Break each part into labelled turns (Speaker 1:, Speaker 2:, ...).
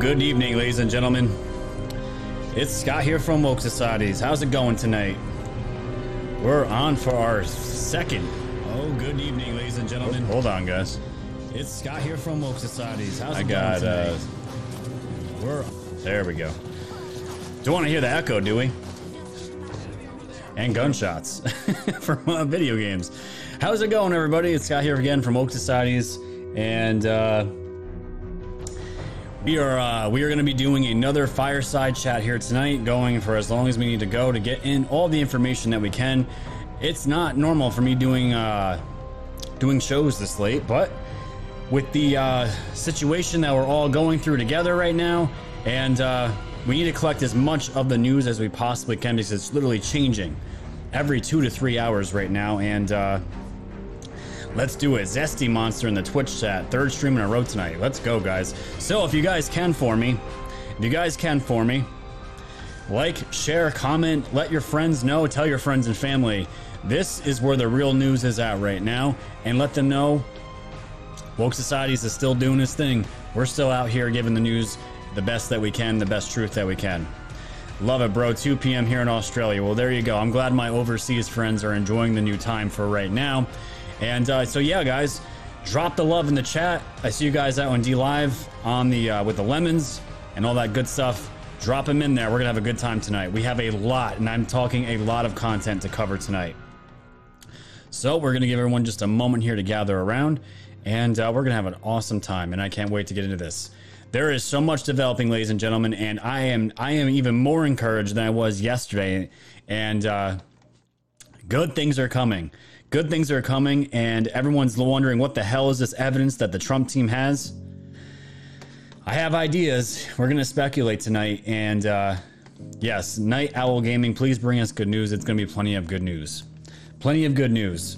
Speaker 1: Good evening, ladies and gentlemen. It's Scott here from Woke Societies. How's it going tonight? We're on for our second. Oh, good evening, ladies and gentlemen.
Speaker 2: Hold on, guys.
Speaker 1: It's Scott here from Woke Societies. How's
Speaker 2: I
Speaker 1: it
Speaker 2: got,
Speaker 1: going
Speaker 2: uh,
Speaker 1: tonight? We're
Speaker 2: there we go.
Speaker 1: don't want to hear the echo, do we? And gunshots from uh, video games. How's it going, everybody? It's Scott here again from Woke Societies, and uh, we are uh, we are going to be doing another fireside chat here tonight, going for as long as we need to go to get in all the information that we can. It's not normal for me doing uh, doing shows this late, but with the uh, situation that we're all going through together right now, and uh, we need to collect as much of the news as we possibly can because it's literally changing every two to three hours right now. And uh, let's do it. Zesty Monster in the Twitch chat, third stream in a row tonight. Let's go, guys. So if you guys can for me, if you guys can for me, like, share, comment, let your friends know, tell your friends and family. This is where the real news is at right now, and let them know Woke Societies is still doing its thing. We're still out here giving the news the best that we can, the best truth that we can. Love it, bro. 2 p.m. here in Australia. Well, there you go. I'm glad my overseas friends are enjoying the new time for right now. And uh, so, yeah, guys, drop the love in the chat. I see you guys out on D Live on the uh, with the lemons and all that good stuff. Drop them in there. We're gonna have a good time tonight. We have a lot, and I'm talking a lot of content to cover tonight. So we're gonna give everyone just a moment here to gather around, and uh, we're gonna have an awesome time. And I can't wait to get into this. There is so much developing, ladies and gentlemen, and I am I am even more encouraged than I was yesterday. And uh, good things are coming. Good things are coming, and everyone's wondering what the hell is this evidence that the Trump team has. I have ideas. We're gonna speculate tonight, and uh, yes, Night Owl Gaming, please bring us good news. It's gonna be plenty of good news, plenty of good news.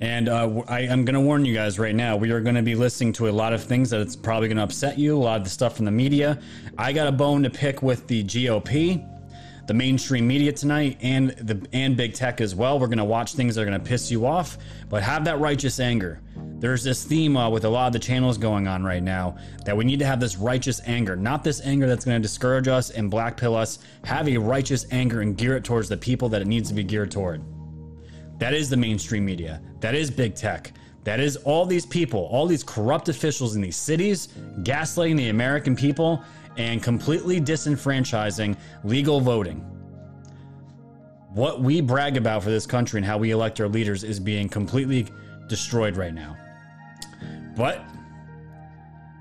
Speaker 1: And uh, I, I'm going to warn you guys right now. We are going to be listening to a lot of things that it's probably going to upset you. A lot of the stuff from the media. I got a bone to pick with the GOP, the mainstream media tonight, and the and big tech as well. We're going to watch things that are going to piss you off, but have that righteous anger. There's this theme uh, with a lot of the channels going on right now that we need to have this righteous anger, not this anger that's going to discourage us and blackpill us. Have a righteous anger and gear it towards the people that it needs to be geared toward. That is the mainstream media. That is big tech. That is all these people, all these corrupt officials in these cities, gaslighting the American people and completely disenfranchising legal voting. What we brag about for this country and how we elect our leaders is being completely destroyed right now. But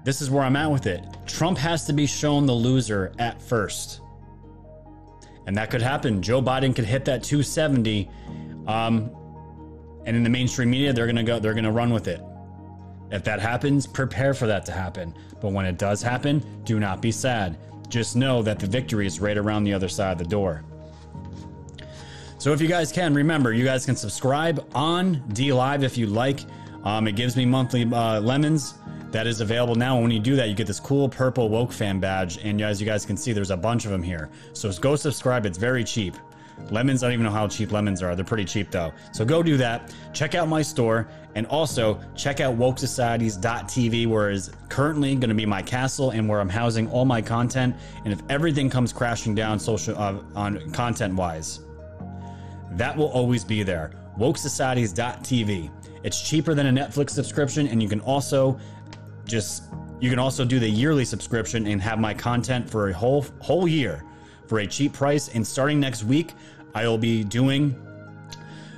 Speaker 1: this is where I'm at with it. Trump has to be shown the loser at first. And that could happen. Joe Biden could hit that 270 um, and in the mainstream media, they're gonna go, they're gonna run with it. If that happens, prepare for that to happen. But when it does happen, do not be sad. Just know that the victory is right around the other side of the door. So if you guys can, remember, you guys can subscribe on D Live if you like. Um, it gives me monthly uh, lemons. That is available now. And when you do that, you get this cool purple woke fan badge. And as you guys can see, there's a bunch of them here. So go subscribe. It's very cheap. Lemons, I don't even know how cheap lemons are. They're pretty cheap though. So go do that. Check out my store and also check out wokesocieties.tv where is currently going to be my castle and where I'm housing all my content. And if everything comes crashing down social uh, on content wise, that will always be there. wokesocieties.tv. It's cheaper than a Netflix subscription and you can also just you can also do the yearly subscription and have my content for a whole whole year for a cheap price. And starting next week, I will be doing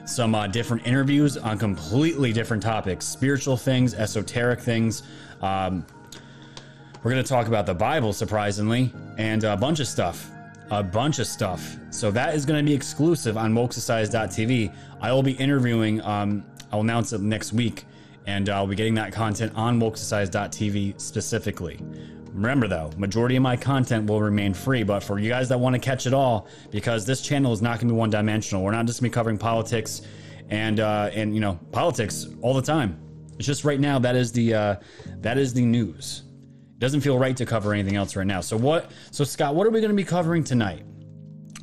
Speaker 1: some uh, different interviews on completely different topics spiritual things, esoteric things. Um, we're going to talk about the Bible, surprisingly, and a bunch of stuff. A bunch of stuff. So that is going to be exclusive on wokesociety.tv. I will be interviewing, um, I'll announce it next week, and I'll be getting that content on wokesociety.tv specifically. Remember though, majority of my content will remain free, but for you guys that want to catch it all, because this channel is not going to be one dimensional. We're not just going to be covering politics and uh, and you know politics all the time. It's just right now that is the uh, that is the news. It doesn't feel right to cover anything else right now. So what? So Scott, what are we going to be covering tonight?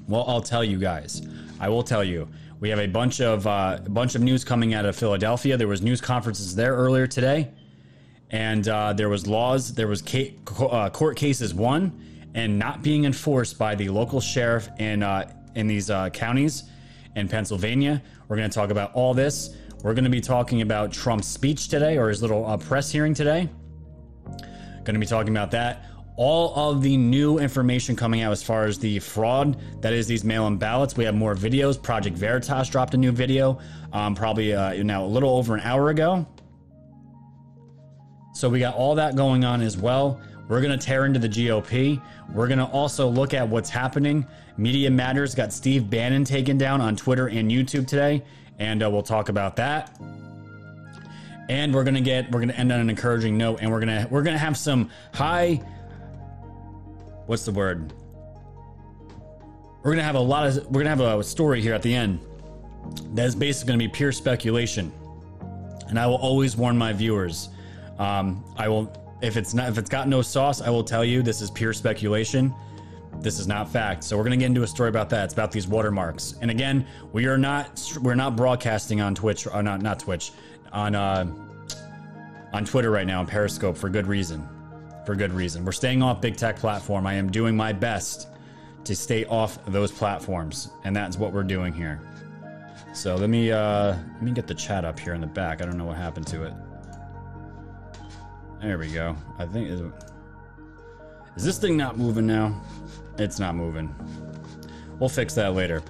Speaker 1: Well, I'll tell you guys. I will tell you. We have a bunch of uh, a bunch of news coming out of Philadelphia. There was news conferences there earlier today and uh, there was laws, there was ca- uh, court cases won and not being enforced by the local sheriff in uh, in these uh, counties in Pennsylvania. We're going to talk about all this. We're going to be talking about Trump's speech today or his little uh, press hearing today. Going to be talking about that. All of the new information coming out as far as the fraud that is these mail in ballots. We have more videos. Project Veritas dropped a new video um, probably uh, now a little over an hour ago. So we got all that going on as well. We're going to tear into the GOP. We're going to also look at what's happening. Media Matters got Steve Bannon taken down on Twitter and YouTube today, and uh, we'll talk about that. And we're gonna get we're gonna end on an encouraging note, and we're gonna we're gonna have some high. What's the word? We're gonna have a lot of we're gonna have a story here at the end that is basically gonna be pure speculation, and I will always warn my viewers. Um, I will if it's not if it's got no sauce, I will tell you this is pure speculation. This is not fact. So we're gonna get into a story about that. It's about these watermarks. And again, we are not we're not broadcasting on Twitch or not not Twitch on uh, on Twitter right now on Periscope for good reason. For good reason. We're staying off big tech platform. I am doing my best to stay off those platforms, and that's what we're doing here. So let me uh, let me get the chat up here in the back. I don't know what happened to it. There we go. I think is, is this thing not moving now? It's not moving. We'll fix that later.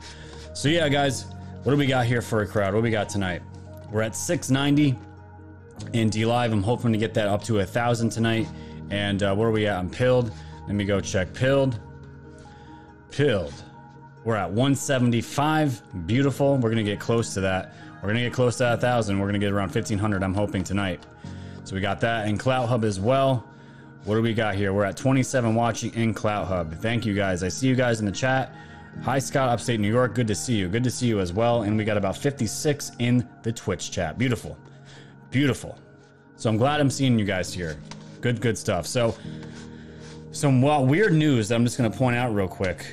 Speaker 1: So yeah, guys, what do we got here for a crowd? What do we got tonight? We're at 690 in D Live. I'm hoping to get that up to a thousand tonight. And uh, where are we at? I'm pilled. Let me go check pilled. Pilled. We're at 175. Beautiful. We're gonna get close to that. We're gonna get close to a thousand. We're gonna get around 1500. I'm hoping tonight. So we got that in Clout Hub as well. What do we got here? We're at 27 watching in Clout Hub. Thank you guys. I see you guys in the chat. Hi, Scott, upstate New York. Good to see you. Good to see you as well. And we got about 56 in the Twitch chat. Beautiful. Beautiful. So I'm glad I'm seeing you guys here. Good, good stuff. So, some well, weird news that I'm just going to point out real quick.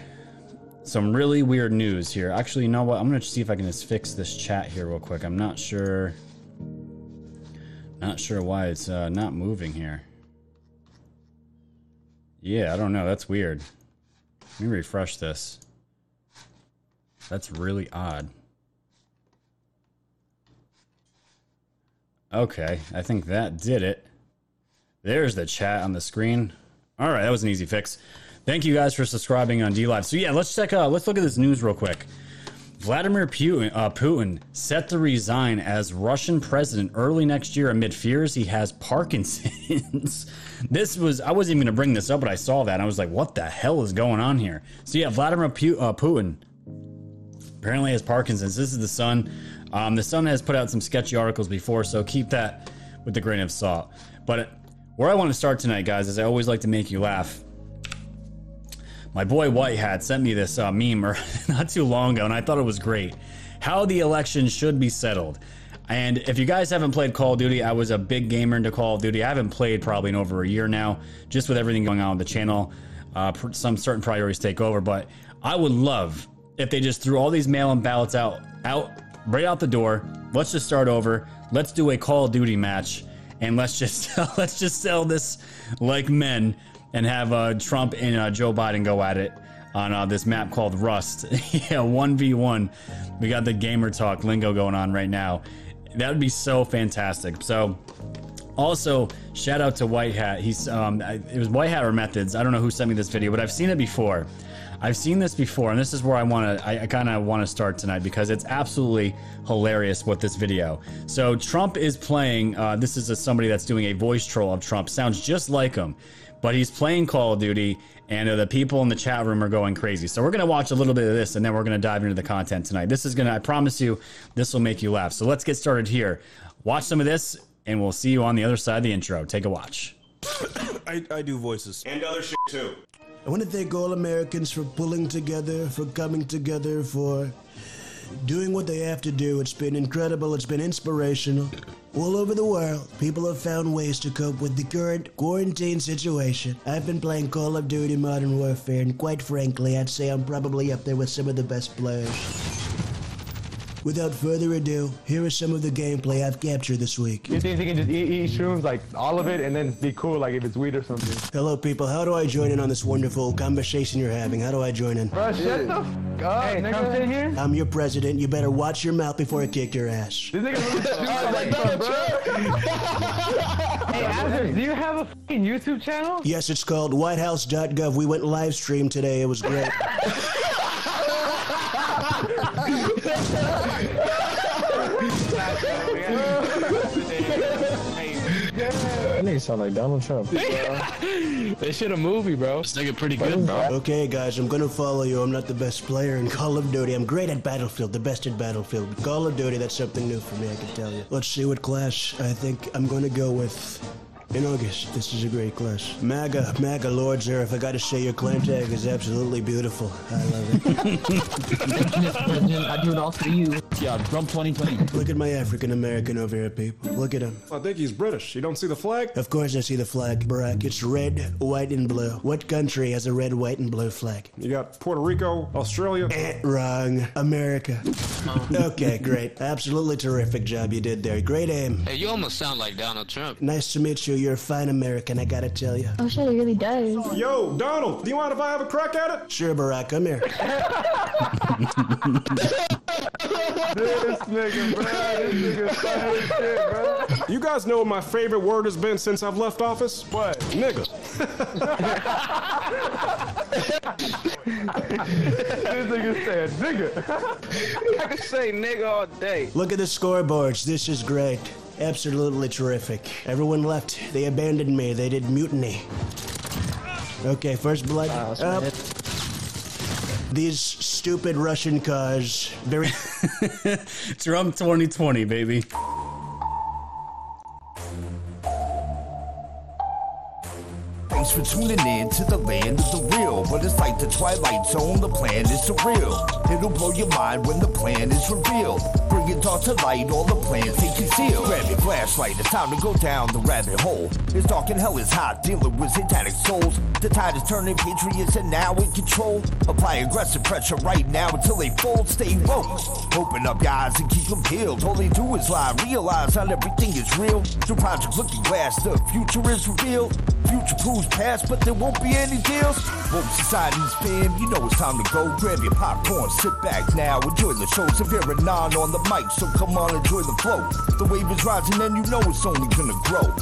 Speaker 1: Some really weird news here. Actually, you know what? I'm going to see if I can just fix this chat here real quick. I'm not sure. Not sure why it's uh, not moving here. Yeah, I don't know. That's weird. Let me refresh this. That's really odd. Okay, I think that did it. There's the chat on the screen. All right, that was an easy fix. Thank you guys for subscribing on DLive. So yeah, let's check out. Let's look at this news real quick. Vladimir Putin, uh, Putin set to resign as Russian president early next year amid fears he has Parkinson's. this was I wasn't even going to bring this up, but I saw that I was like, "What the hell is going on here?" So yeah, Vladimir uh, Putin apparently has Parkinson's. This is the Sun. Um, the Sun has put out some sketchy articles before, so keep that with a grain of salt. But where I want to start tonight, guys, is I always like to make you laugh my boy White Hat sent me this uh, meme not too long ago, and I thought it was great. How the election should be settled. And if you guys haven't played Call of Duty, I was a big gamer into Call of Duty. I haven't played probably in over a year now, just with everything going on with the channel. Uh, some certain priorities take over, but I would love if they just threw all these mail-in ballots out, out right out the door. Let's just start over. Let's do a Call of Duty match, and let's just let's just sell this like men and have uh, Trump and uh, Joe Biden go at it on uh, this map called Rust. yeah, 1v1. We got the gamer talk lingo going on right now. That would be so fantastic. So, also, shout out to White Hat. He's um, it was White Hat or Methods. I don't know who sent me this video, but I've seen it before. I've seen this before, and this is where I want to. I, I kind of want to start tonight because it's absolutely hilarious with this video. So Trump is playing. Uh, this is a, somebody that's doing a voice troll of Trump. Sounds just like him but he's playing Call of Duty, and uh, the people in the chat room are going crazy. So we're gonna watch a little bit of this, and then we're gonna dive into the content tonight. This is gonna, I promise you, this will make you laugh. So let's get started here. Watch some of this, and we'll see you on the other side of the intro. Take a watch.
Speaker 2: I, I do voices
Speaker 3: and other shit too.
Speaker 4: I want to thank all Americans for pulling together, for coming together, for doing what they have to do. It's been incredible. It's been inspirational. All over the world, people have found ways to cope with the current quarantine situation. I've been playing Call of Duty Modern Warfare, and quite frankly, I'd say I'm probably up there with some of the best players. Without further ado, here is some of the gameplay I've captured this week.
Speaker 3: You think he can just eat, eat shrooms, like all of it, and then be cool, like if it's weed or something?
Speaker 4: Hello, people. How do I join in on this wonderful conversation you're having? How do I join in?
Speaker 3: Bro, shut the f up, hey, nigga. Come sit here.
Speaker 4: I'm your president. You better watch your mouth before I kick your ass.
Speaker 3: This nigga really stupid like that, bro. hey, Azure, do you have a fucking YouTube channel?
Speaker 4: Yes, it's called WhiteHouse.gov. We went live stream today. It was great.
Speaker 3: That nigga sound like Donald Trump.
Speaker 5: they should have movie, bro.
Speaker 1: This nigga pretty good, bro.
Speaker 4: Okay, guys, I'm gonna follow you. I'm not the best player in Call of Duty. I'm great at Battlefield, the best at Battlefield. Call of Duty, that's something new for me, I can tell you. Let's see what class I think I'm gonna go with. In August, this is a great class. MAGA, MAGA Lord Zerif, I gotta say your clan tag is absolutely beautiful. I love it.
Speaker 5: I do it all for you. Yeah, Trump 2020.
Speaker 4: Look at my African American over here, people. Look at him.
Speaker 2: I think he's British. You don't see the flag?
Speaker 4: Of course I see the flag, Barack. It's red, white, and blue. What country has a red, white, and blue flag?
Speaker 2: You got Puerto Rico, Australia.
Speaker 4: Eh, wrong. America. Okay, great. Absolutely terrific job you did there. Great aim.
Speaker 6: Hey, you almost sound like Donald Trump.
Speaker 4: Nice to meet you. You're a fine American, I gotta tell you.
Speaker 7: Oh shit, it really does.
Speaker 2: Yo, Donald, do you mind if I have a crack at it?
Speaker 4: Sure, Barack, come here.
Speaker 3: this nigga, bro. This nigga funny shit, bro.
Speaker 2: You guys know what my favorite word has been since I've left office?
Speaker 3: What?
Speaker 2: Nigga.
Speaker 3: This nigga said, nigga.
Speaker 5: I can say nigga all day.
Speaker 4: Look at the scoreboards. This is great. Absolutely terrific. Everyone left. They abandoned me. They did mutiny. Okay, first blood. Up. These stupid Russian cars. Very.
Speaker 1: Trump 2020, baby.
Speaker 8: Thanks for tuning in to the land of the real. But it's like the Twilight Zone, the plan is surreal. It'll blow your mind when the plan is revealed. Bring it all to light, all the plans they conceal. Grab your flashlight, it's time to go down the rabbit hole. It's dark and hell is hot, dealing with satanic souls. The tide is turning, patriots are now in control. Apply aggressive pressure right now until they fold. Stay woke. Open up your eyes and keep them peeled. All they do is lie, realize not everything is real. Through Project Looking Glass, the future is revealed. Future proves past, but there won't be any deals. Woke society's fam, you know it's time to go. Grab your popcorn, sit back now, enjoy the show. Severe non on the mic, so come on, enjoy the flow. The wave is rising, and you know it's only gonna grow.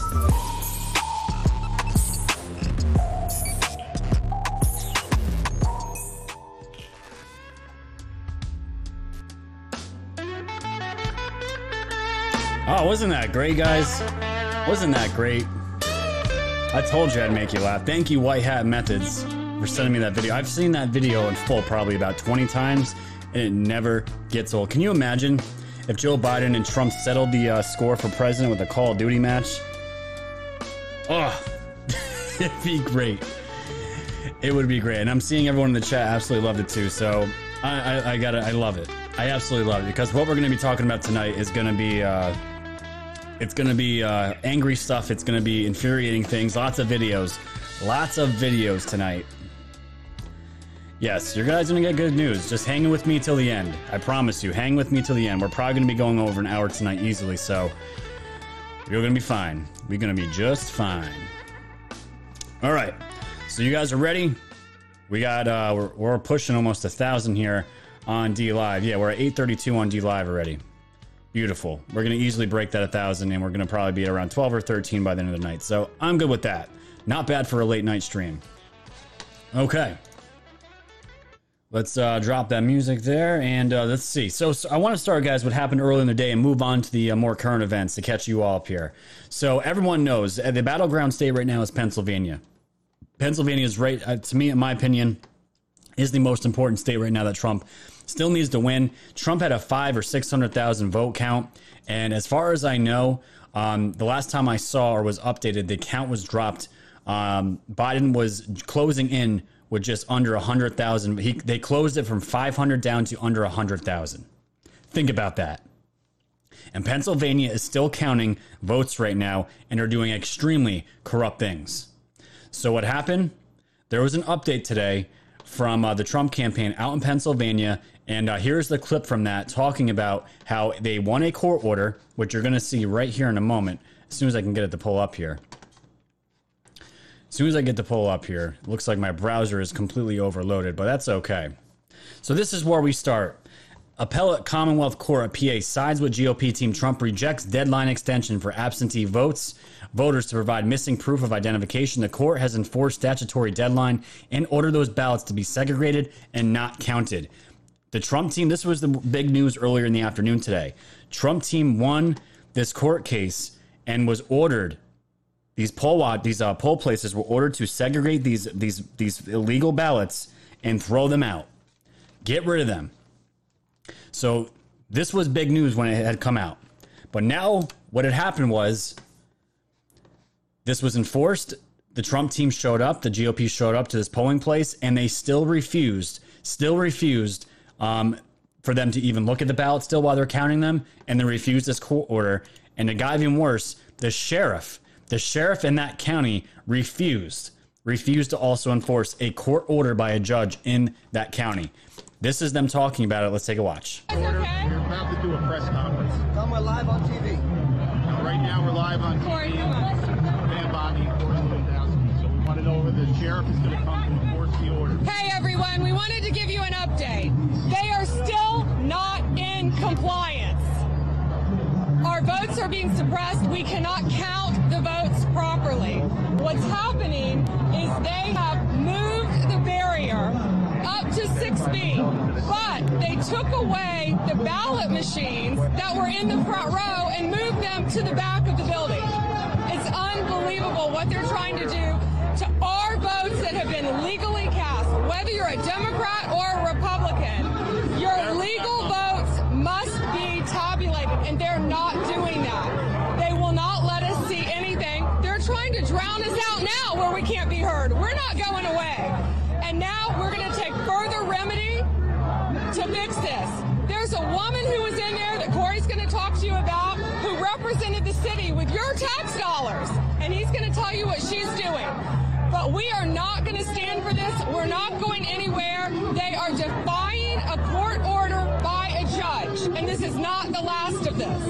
Speaker 1: Oh, wasn't that great, guys? Wasn't that great? I told you I'd make you laugh. Thank you, White Hat Methods, for sending me that video. I've seen that video in full probably about 20 times, and it never gets old. Can you imagine if Joe Biden and Trump settled the uh, score for president with a Call of Duty match? Oh, it'd be great. It would be great. And I'm seeing everyone in the chat absolutely loved it too. So I, I, I got it. I love it. I absolutely love it because what we're going to be talking about tonight is going to be. Uh, it's going to be uh, angry stuff. It's going to be infuriating things. Lots of videos. Lots of videos tonight. Yes, you guys are going to get good news. Just hang with me till the end. I promise you. Hang with me till the end. We're probably going to be going over an hour tonight easily, so you're going to be fine. We're going to be just fine. All right. So you guys are ready? We got uh we're, we're pushing almost a thousand here on D Live. Yeah, we're at 832 on D Live already. Beautiful. We're gonna easily break that a thousand, and we're gonna probably be at around 12 or 13 by the end of the night. So I'm good with that. Not bad for a late night stream. Okay. Let's uh, drop that music there and uh, let's see. So, so I want to start, guys, what happened earlier in the day and move on to the uh, more current events to catch you all up here. So, everyone knows uh, the battleground state right now is Pennsylvania. Pennsylvania is right, uh, to me, in my opinion, is the most important state right now that Trump still needs to win. Trump had a five or 600,000 vote count. And as far as I know, um, the last time I saw or was updated, the count was dropped. Um, Biden was closing in with just under 100,000. He They closed it from 500 down to under 100,000. Think about that. And Pennsylvania is still counting votes right now and are doing extremely corrupt things. So what happened? There was an update today from uh, the Trump campaign out in Pennsylvania. And uh, here's the clip from that talking about how they won a court order, which you're going to see right here in a moment, as soon as I can get it to pull up here. As soon as I get to pull up here, looks like my browser is completely overloaded, but that's okay. So this is where we start. Appellate Commonwealth Court PA sides with GOP team Trump rejects deadline extension for absentee votes. Voters to provide missing proof of identification. The court has enforced statutory deadline and ordered those ballots to be segregated and not counted. The Trump team, this was the big news earlier in the afternoon today. Trump team won this court case and was ordered these poll these uh, poll places were ordered to segregate these these these illegal ballots and throw them out. Get rid of them. So this was big news when it had come out. But now what had happened was this was enforced. The Trump team showed up, the GOP showed up to this polling place, and they still refused, still refused um, for them to even look at the ballot still while they're counting them, and they refused this court order. And it got even worse. The sheriff, the sheriff in that county refused, refused to also enforce a court order by a judge in that county. This is them talking about it. Let's take a watch.
Speaker 7: We're about to do a press conference.
Speaker 9: Come, we're live on TV.
Speaker 7: Now, right now, we're live on
Speaker 10: Corey,
Speaker 7: TV.
Speaker 10: come on.
Speaker 7: Van Bobby, Corey Lewandowski. Want to know whether the sheriff is going to come to enforce the order.
Speaker 10: Hey everyone, we wanted to give you an update. They are still not in compliance. Our votes are being suppressed. We cannot count the votes properly. What's happening is they have moved the barrier up to 6B, but they took away the ballot machines that were in the front row and moved them to the back of the building. It's unbelievable what they're trying to do votes that have been legally cast, whether you're a Democrat or a Republican. Your legal votes must be tabulated, and they're not doing that. They will not let us see anything. They're trying to drown us out now where we can't be heard. We're not going away. And now we're going to take further remedy to fix this. There's a woman who was in there that Corey's going to talk to you about who represented the city with your tax dollars, and he's going to tell you what she's doing. But we are not going to stand for this. We're not going anywhere. They are defying a court order by a judge, and this is not the last of this.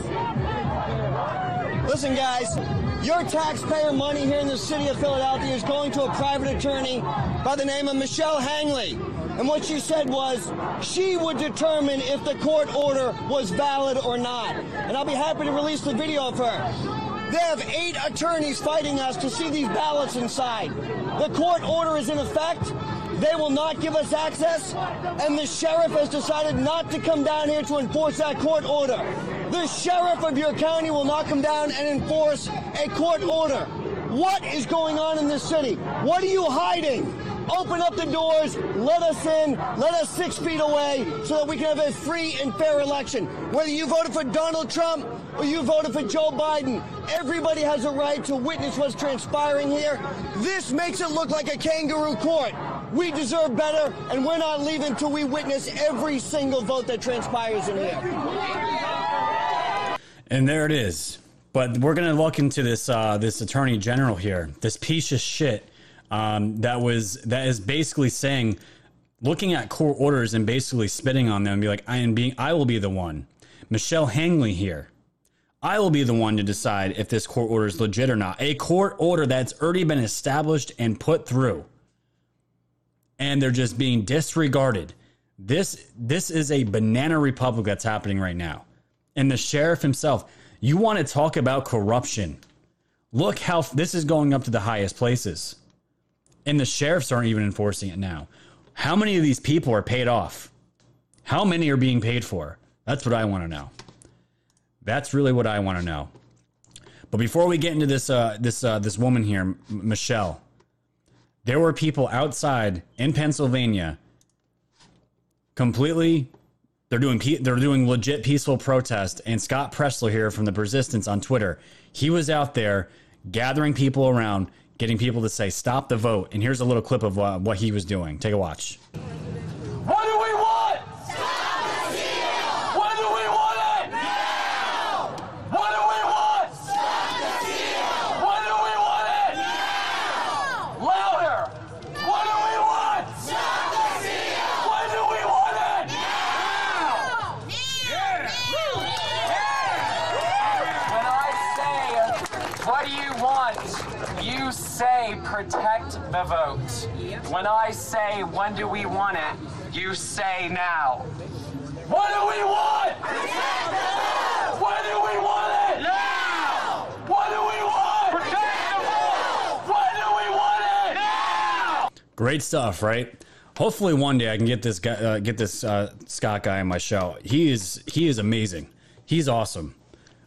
Speaker 9: Listen, guys, your taxpayer money here in the city of Philadelphia is going to a private attorney by the name of Michelle Hangley. And what she said was she would determine if the court order was valid or not. And I'll be happy to release the video of her. They have eight attorneys fighting us to see these ballots inside. The court order is in effect. They will not give us access, and the sheriff has decided not to come down here to enforce that court order. The sheriff of your county will not come down and enforce a court order. What is going on in this city? What are you hiding? Open up the doors, let us in, let us six feet away so that we can have a free and fair election. Whether you voted for Donald Trump or you voted for Joe Biden, everybody has a right to witness what's transpiring here. This makes it look like a kangaroo court. We deserve better, and we're not leaving until we witness every single vote that transpires in here.
Speaker 1: And there it is. But we're gonna look into this uh, this attorney general here, this piece of shit um, that was that is basically saying, looking at court orders and basically spitting on them, and be like, I am being, I will be the one, Michelle Hangley here. I will be the one to decide if this court order is legit or not. A court order that's already been established and put through, and they're just being disregarded. This this is a banana republic that's happening right now and the sheriff himself. You want to talk about corruption? Look how this is going up to the highest places, and the sheriffs aren't even enforcing it now. How many of these people are paid off? How many are being paid for? That's what I want to know. That's really what I want to know. But before we get into this, uh, this uh, this woman here, M- Michelle, there were people outside in Pennsylvania completely they're doing pe- they're doing legit peaceful protest and Scott Presler here from the Persistence on Twitter he was out there gathering people around getting people to say stop the vote. And here's a little clip of uh, what he was doing. Take a watch
Speaker 11: What do we want? Stop the steal! When do we want it? Now! What do we want? Stop the steal! When do we want it? Now! Louder! What do we want? Stop the
Speaker 12: want, you say protect the vote. When I say when do we want it, you say now.
Speaker 11: What do we want? Protect the! When do we want it? Now! What do we want? Protect the vote! When do we want it? Now!
Speaker 1: Great stuff, right? Hopefully one day I can get this guy, uh, get this uh, Scott guy on my show. He is he is amazing. He's awesome.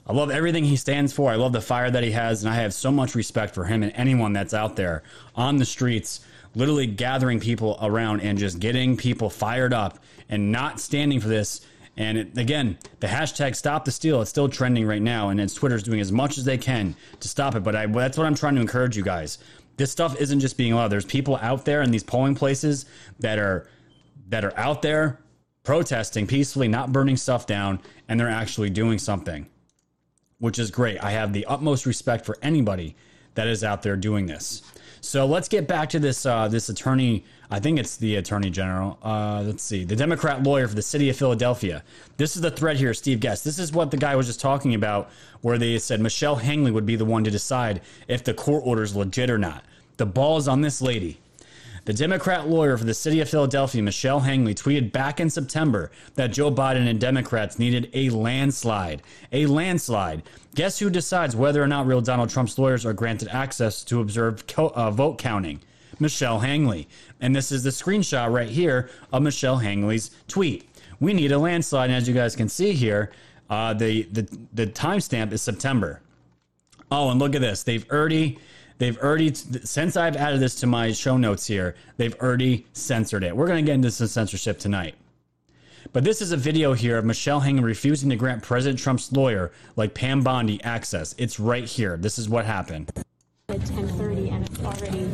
Speaker 1: I love everything he stands for. I love the fire that he has, and I have so much respect for him and anyone that's out there on the streets, literally gathering people around and just getting people fired up and not standing for this. And it, again, the hashtag stop the steal, it's still trending right now, and it's Twitter's doing as much as they can to stop it. But I, that's what I'm trying to encourage you guys. This stuff isn't just being allowed. There's people out there in these polling places that are that are out there protesting peacefully, not burning stuff down, and they're actually doing something which is great. I have the utmost respect for anybody that is out there doing this. So let's get back to this uh, this attorney. I think it's the attorney general. Uh, let's see, the Democrat lawyer for the city of Philadelphia. This is the thread here, Steve Guest. This is what the guy was just talking about, where they said Michelle Hangley would be the one to decide if the court order is legit or not. The ball is on this lady. The Democrat lawyer for the city of Philadelphia, Michelle Hangley, tweeted back in September that Joe Biden and Democrats needed a landslide. A landslide. Guess who decides whether or not real Donald Trump's lawyers are granted access to observe co- uh, vote counting? Michelle Hangley. And this is the screenshot right here of Michelle Hangley's tweet. We need a landslide. And as you guys can see here, uh, the, the, the timestamp is September. Oh, and look at this. They've already they've already since I've added this to my show notes here, they've already censored it. We're going to get into some censorship tonight. But this is a video here of Michelle Hangley refusing to grant President Trump's lawyer, like Pam Bondi, access. It's right here. This is what happened.
Speaker 13: At 10:30 and it's already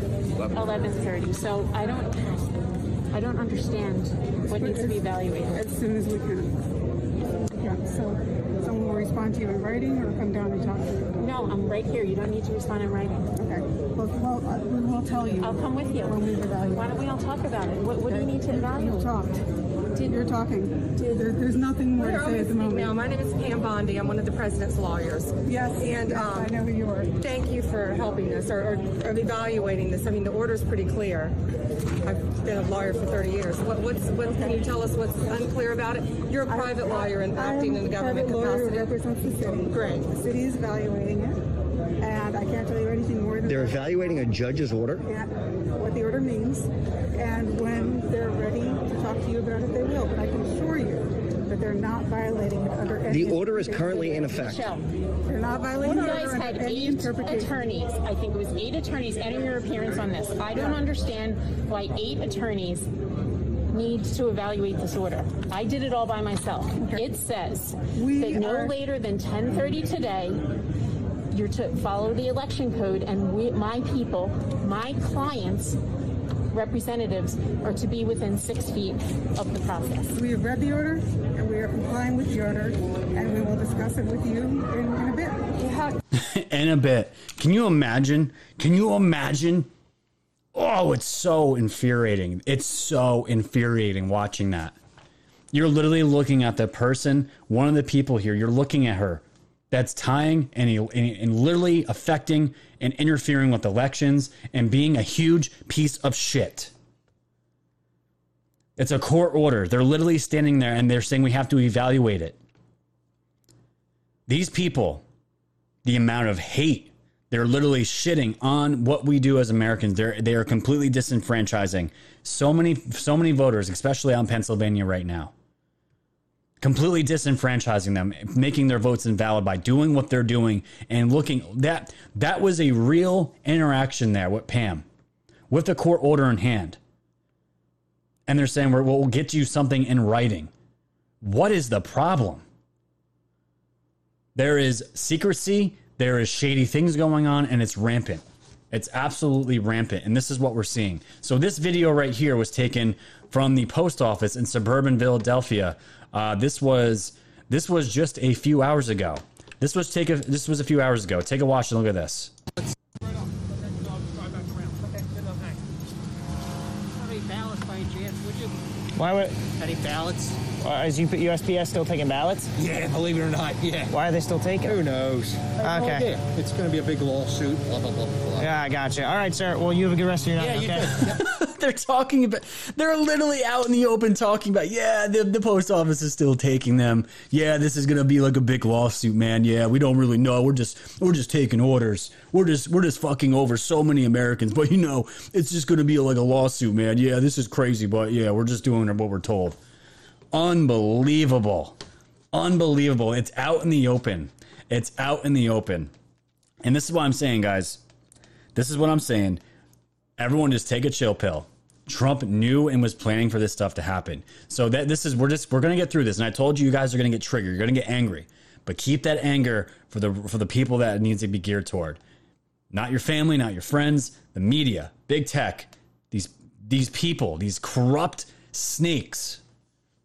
Speaker 13: 11:30. So I don't, I don't understand what needs to be evaluated.
Speaker 14: As soon as we can. Yeah, so someone will respond to you in writing or come down and talk to you?
Speaker 13: No, I'm right here. You don't need to respond in writing.
Speaker 14: Okay. Well, well uh, we will tell you.
Speaker 13: I'll come with you.
Speaker 14: When we've evaluated.
Speaker 13: Why don't we all talk about it? What, what do you need to evaluate?
Speaker 14: You talked. You're talking. There, there's nothing more to say at the moment.
Speaker 15: Now, my name is Pam Bondi. I'm one of the president's lawyers.
Speaker 14: Yes,
Speaker 15: and
Speaker 14: yes,
Speaker 15: um,
Speaker 14: I know who you are.
Speaker 15: Thank you for helping us or, or, or evaluating this. I mean, the order's pretty clear. I've been a lawyer for 30 years. What, what's, what can you tell us what's unclear about it? You're a private lawyer and acting in a government
Speaker 14: private lawyer
Speaker 15: capacity.
Speaker 14: who represents the city.
Speaker 15: Great.
Speaker 14: The city is evaluating it, and I can't tell you anything more than
Speaker 16: They're evaluating a judge's order?
Speaker 14: that, what the order means, and when they're ready to talk to you about it, they will. But I can assure you that they're not violating it under any
Speaker 16: The order is currently in effect.
Speaker 13: Michelle,
Speaker 14: They're not violating
Speaker 13: you
Speaker 14: the
Speaker 13: guys
Speaker 14: order
Speaker 13: had
Speaker 14: any
Speaker 13: eight
Speaker 14: interpretation.
Speaker 13: attorneys. I think it was eight attorneys entering your appearance on this. I don't understand why eight attorneys needs to evaluate this order. I did it all by myself. It says that no
Speaker 14: are-
Speaker 13: later than 10:30 today. You're to follow the election code, and we, my people, my clients, representatives, are to be within six feet of the process.
Speaker 14: We have read the order, and we are complying with the order, and we will discuss it with you in, in a bit.
Speaker 1: in a bit. Can you imagine? Can you imagine? Oh, it's so infuriating. It's so infuriating watching that. You're literally looking at the person, one of the people here, you're looking at her that's tying and, and literally affecting and interfering with elections and being a huge piece of shit. It's a court order. They're literally standing there and they're saying we have to evaluate it. These people, the amount of hate they're literally shitting on what we do as Americans. They're they are completely disenfranchising so many so many voters, especially on Pennsylvania right now. Completely disenfranchising them, making their votes invalid by doing what they're doing and looking that that was a real interaction there with Pam, with the court order in hand. And they're saying we'll get you something in writing. What is the problem? There is secrecy, there is shady things going on, and it's rampant. It's absolutely rampant, and this is what we're seeing. So this video right here was taken from the post office in suburban Philadelphia. Uh, this was this was just a few hours ago. This was take a, this was a few hours ago. Take a watch and look at this.
Speaker 17: Any ballots by chance, would you?
Speaker 18: Why would
Speaker 17: Any ballots? Uh, is U- USPS still taking ballots?
Speaker 18: Yeah, believe it or not, yeah.
Speaker 17: Why are they still taking?
Speaker 18: Who knows?
Speaker 17: Okay.
Speaker 18: Yeah, it's going to be a big lawsuit. Blah blah blah blah. blah.
Speaker 17: Yeah, I gotcha. All right, sir. Well, you have a good rest of your night.
Speaker 18: Yeah, you
Speaker 17: okay?
Speaker 1: they're talking about they're literally out in the open talking about yeah the, the post office is still taking them yeah this is gonna be like a big lawsuit man yeah we don't really know we're just we're just taking orders we're just we're just fucking over so many americans but you know it's just gonna be like a lawsuit man yeah this is crazy but yeah we're just doing what we're told unbelievable unbelievable it's out in the open it's out in the open and this is what i'm saying guys this is what i'm saying everyone just take a chill pill. Trump knew and was planning for this stuff to happen. So that this is we're just we're gonna get through this. And I told you you guys are gonna get triggered. You're gonna get angry, but keep that anger for the for the people that it needs to be geared toward. Not your family, not your friends, the media, big tech, these these people, these corrupt snakes.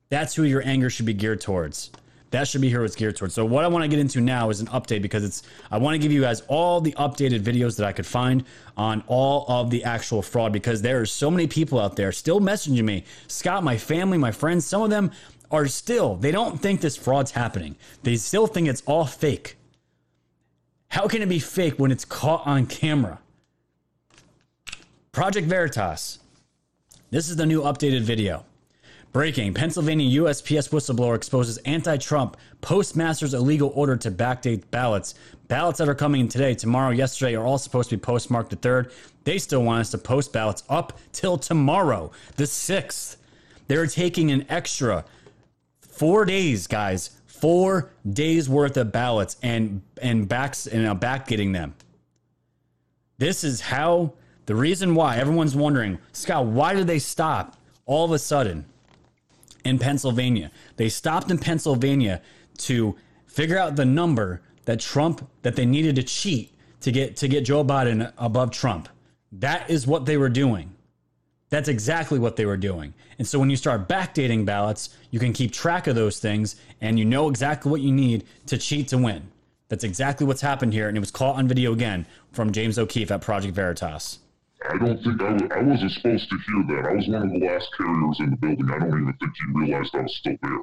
Speaker 1: That's who your anger should be geared towards. That should be here what's geared towards. So what I want to get into now is an update because it's I want to give you guys all the updated videos that I could find on all of the actual fraud because there are so many people out there still messaging me. Scott, my family, my friends, some of them are still they don't think this fraud's happening. They still think it's all fake. How can it be fake when it's caught on camera? Project Veritas. This is the new updated video. Breaking Pennsylvania USPS whistleblower exposes anti Trump postmaster's illegal order to backdate ballots. Ballots that are coming in today, tomorrow, yesterday are all supposed to be postmarked the 3rd. They still want us to post ballots up till tomorrow, the 6th. They're taking an extra four days, guys, four days worth of ballots and and backs and uh, back getting them. This is how the reason why everyone's wondering, Scott, why did they stop all of a sudden in Pennsylvania? They stopped in Pennsylvania to figure out the number that Trump that they needed to cheat to get to get Joe Biden above Trump. That is what they were doing. That's exactly what they were doing. And so when you start backdating ballots, you can keep track of those things and you know exactly what you need to cheat to win. That's exactly what's happened here. And it was caught on video again from James O'Keefe at Project Veritas.
Speaker 19: I don't think I, was, I wasn't supposed to hear that. I was one of the last carriers in the building. I don't even think he realized I was still there.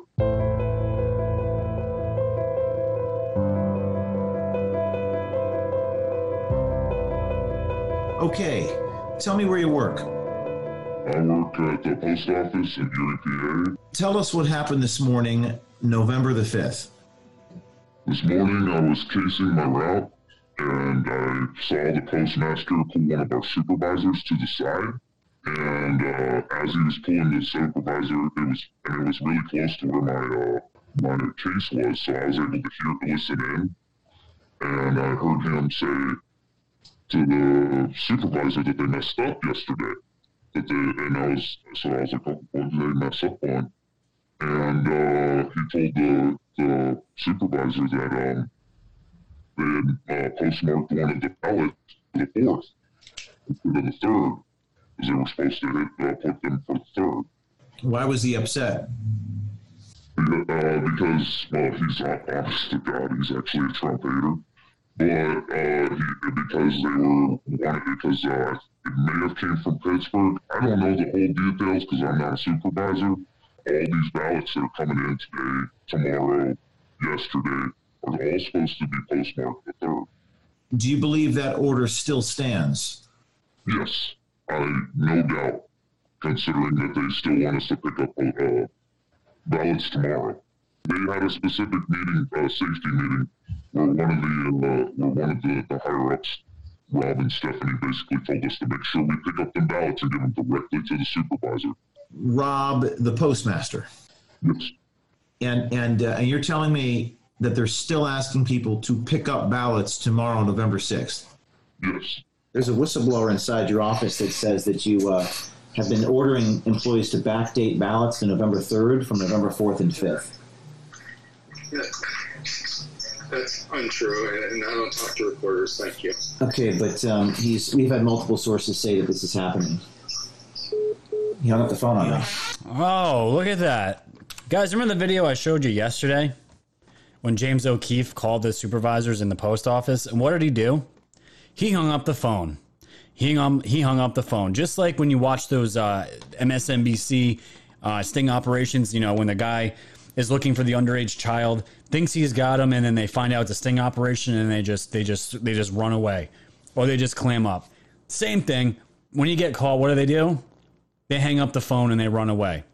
Speaker 20: Okay, tell me where you work.
Speaker 19: I work at the post office in Erie, PA.
Speaker 20: Tell us what happened this morning, November the 5th.
Speaker 19: This morning I was casing my route and I saw the postmaster pull one of our supervisors to the side. And uh, as he was pulling the supervisor, it was and it was really close to where my uh, my case was, so I was able to hear listen in. And I heard him say to the supervisor that they messed up yesterday. That they and I was so I was like, oh, what did they mess up on? And uh, he told the the supervisor that um they had uh, postmarked one of the ballots for the fourth instead of the third, because they were supposed to hit, uh, put them for the third.
Speaker 20: Why was he upset?
Speaker 19: Uh, because well, he's not honest to God, he's actually a Trump hater. But uh, he, because they were wanted because uh, it may have came from Pittsburgh. I don't know the whole details because I'm not a supervisor. All these ballots that are coming in today, tomorrow, yesterday are all supposed to be postmarked the third.
Speaker 20: Do you believe that order still stands?
Speaker 19: Yes, I no doubt, considering that they still want us to pick up uh, ballots tomorrow. They had a specific meeting, uh, safety meeting, where one of the uh, where one of the, the higher ups, Rob and Stephanie, basically told us to make sure we pick up the ballots and give them directly to the supervisor.
Speaker 20: Rob, the postmaster.
Speaker 19: Yes.
Speaker 20: And and uh, and you're telling me that they're still asking people to pick up ballots tomorrow, November sixth.
Speaker 19: Yes.
Speaker 16: There's a whistleblower inside your office that says that you uh, have been ordering employees to backdate ballots to November 3rd from November 4th and 5th.
Speaker 21: That's untrue, and I don't talk to reporters. Thank you.
Speaker 16: Okay, but um, he's we've had multiple sources say that this is happening. He hung up the phone on me.
Speaker 1: Oh, look at that. Guys, remember the video I showed you yesterday? When James O'Keefe called the supervisors in the post office? And what did he do? He hung up the phone. He hung, he hung up the phone. Just like when you watch those uh, MSNBC uh, sting operations. You know, when the guy is looking for the underage child, thinks he's got him, and then they find out it's a sting operation, and they just they just they just run away, or they just clam up. Same thing. When you get caught, what do they do? They hang up the phone and they run away.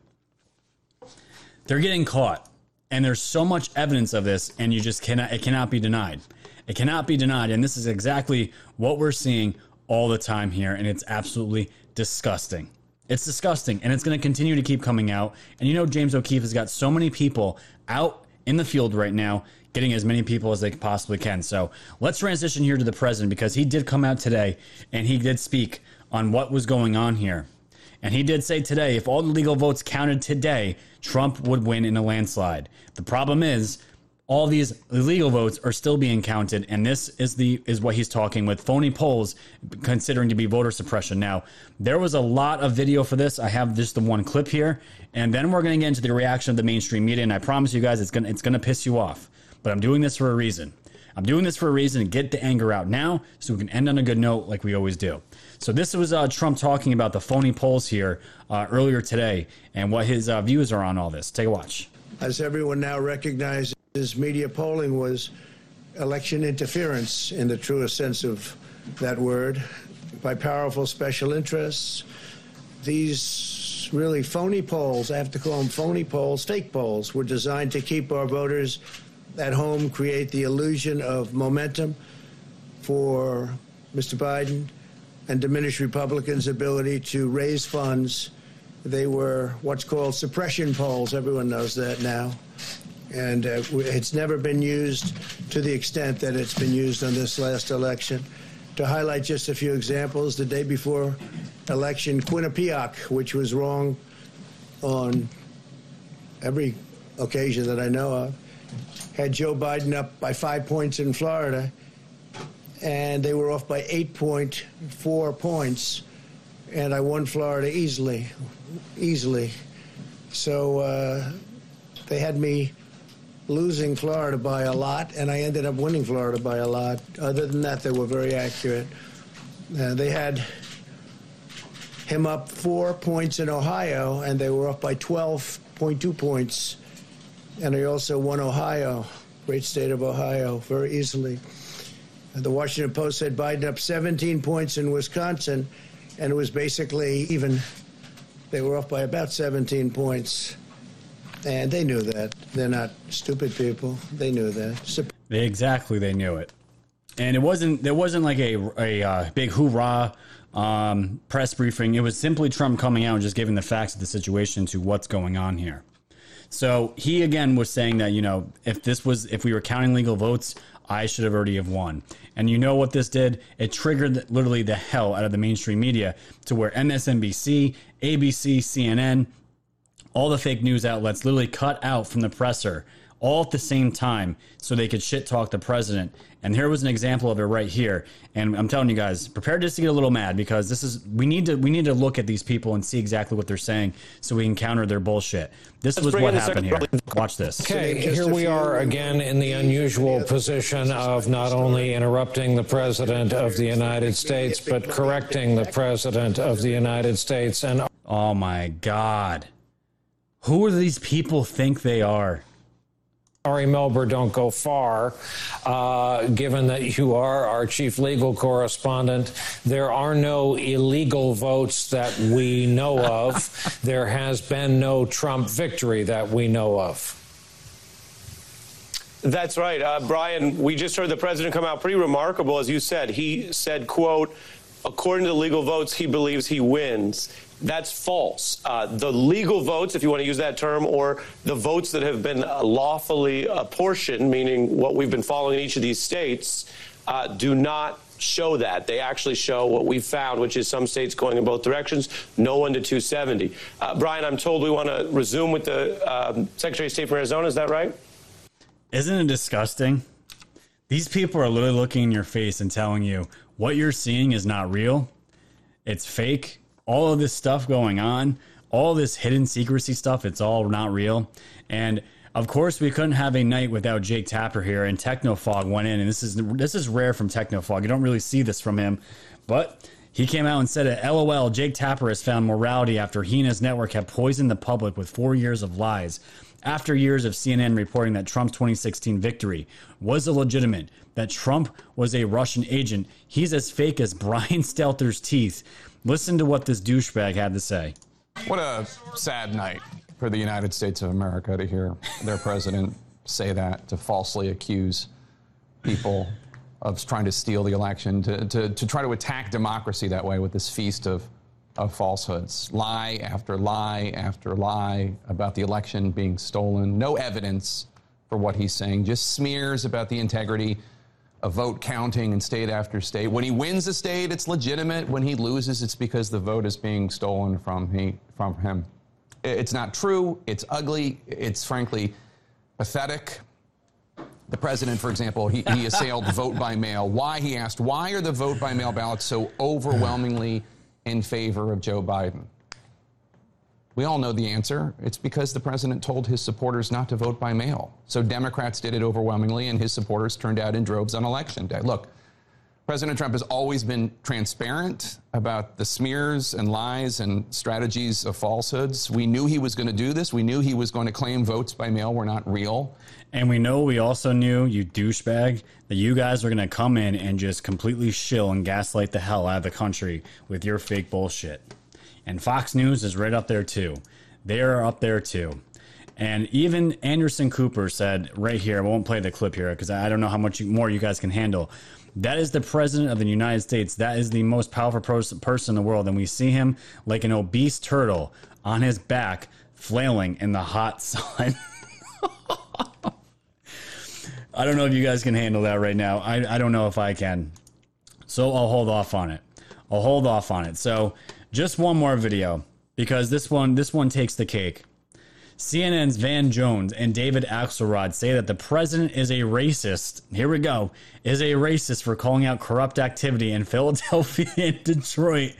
Speaker 1: They're getting caught, and there's so much evidence of this, and you just cannot it cannot be denied. It cannot be denied, and this is exactly what we're seeing all the time here, and it's absolutely disgusting. It's disgusting, and it's going to continue to keep coming out. And you know, James O'Keefe has got so many people out in the field right now, getting as many people as they possibly can. So let's transition here to the president because he did come out today and he did speak on what was going on here. And he did say today if all the legal votes counted today, Trump would win in a landslide. The problem is, all these illegal votes are still being counted, and this is the is what he's talking with phony polls, considering to be voter suppression. Now, there was a lot of video for this. I have just the one clip here, and then we're going to get into the reaction of the mainstream media. And I promise you guys, it's gonna it's gonna piss you off, but I'm doing this for a reason. I'm doing this for a reason to get the anger out now, so we can end on a good note, like we always do. So this was uh, Trump talking about the phony polls here uh, earlier today, and what his uh, views are on all this. Take a watch.
Speaker 22: As everyone now recognizes, media polling was election interference in the truest sense of that word by powerful special interests. These really phony polls, I have to call them phony polls, fake polls, were designed to keep our voters at home, create the illusion of momentum for Mr. Biden, and diminish Republicans' ability to raise funds. They were what's called suppression polls. Everyone knows that now and uh, it's never been used to the extent that it's been used on this last election. To highlight just a few examples, the day before election, Quinnipiac, which was wrong on every occasion that I know of, had Joe Biden up by five points in Florida, and they were off by 8.4 points, and I won Florida easily, easily. So uh, they had me losing Florida by a lot, and I ended up winning Florida by a lot. Other than that, they were very accurate. Uh, they had him up four points in Ohio, and they were up by 12.2 points. And I also won Ohio, great state of Ohio, very easily. The Washington Post said Biden up 17 points in Wisconsin, and it was basically even. They were off by about 17 points. And they knew that. They're not stupid people. They knew that.
Speaker 1: They exactly they knew it, and it wasn't there wasn't like a a uh, big hoorah um, press briefing. It was simply Trump coming out and just giving the facts of the situation to what's going on here. So he again was saying that you know if this was if we were counting legal votes, I should have already have won. And you know what this did? It triggered literally the hell out of the mainstream media to where MSNBC, ABC, CNN, all the fake news outlets literally cut out from the presser all at the same time so they could shit talk the president. And here was an example of it right here. And I'm telling you guys, prepare just to get a little mad because this is we need to we need to look at these people and see exactly what they're saying so we can counter their bullshit. This
Speaker 23: Let's
Speaker 1: was what happened here. Watch this.
Speaker 23: Okay, here we are again in the unusual position of not only interrupting the President of the United States, but correcting the President of the United States. And
Speaker 1: oh my God. Who do these people think they are?
Speaker 23: Ari Melber, don't go far. Uh, given that you are our chief legal correspondent, there are no illegal votes that we know of. there has been no Trump victory that we know of.
Speaker 24: That's right, uh, Brian. We just heard the president come out pretty remarkable, as you said. He said, "quote According to legal votes, he believes he wins." That's false. Uh, the legal votes, if you want to use that term, or the votes that have been uh, lawfully apportioned, meaning what we've been following in each of these states, uh, do not show that. They actually show what we've found, which is some states going in both directions, no one to 270. Uh, Brian, I'm told we want to resume with the um, Secretary of State from Arizona. Is that right?
Speaker 1: Isn't it disgusting? These people are literally looking in your face and telling you what you're seeing is not real. It's fake. All of this stuff going on, all this hidden secrecy stuff, it's all not real. And of course, we couldn't have a night without Jake Tapper here. And Technofog went in, and this is this is rare from Technofog. You don't really see this from him, but He came out and said it. LOL, Jake Tapper has found morality after he and his network have poisoned the public with four years of lies. After years of CNN reporting that Trump's 2016 victory was illegitimate, that Trump was a Russian agent, he's as fake as Brian Stelter's teeth. Listen to what this douchebag had to say.
Speaker 25: What a sad night for the United States of America to hear their president say that, to falsely accuse people of trying to steal the election, to, to, to try to attack democracy that way with this feast of, of falsehoods. Lie after lie after lie about the election being stolen. No evidence for what he's saying, just smears about the integrity of vote counting in state after state. When he wins a state, it's legitimate. When he loses, it's because the vote is being stolen from, he, from him. It's not true. It's ugly. It's frankly pathetic. The president, for example, he, he assailed vote by mail. Why? He asked, why are the vote by mail ballots so overwhelmingly in favor of Joe Biden? We all know the answer. It's because the president told his supporters not to vote by mail. So Democrats did it overwhelmingly, and his supporters turned out in droves on election day. Look, President Trump has always been transparent about the smears and lies and strategies of falsehoods. We knew he was going to do this. We knew he was going to claim votes by mail were not real.
Speaker 1: And we know we also knew, you douchebag, that you guys were going to come in and just completely shill and gaslight the hell out of the country with your fake bullshit. And Fox News is right up there too. They are up there too. And even Anderson Cooper said right here, I won't play the clip here because I don't know how much more you guys can handle. That is the president of the United States. That is the most powerful person in the world. And we see him like an obese turtle on his back, flailing in the hot sun. I don't know if you guys can handle that right now. I, I don't know if I can. So I'll hold off on it. I'll hold off on it. So just one more video because this one this one takes the cake. CNN's Van Jones and David Axelrod say that the president is a racist. Here we go. Is a racist for calling out corrupt activity in Philadelphia and Detroit.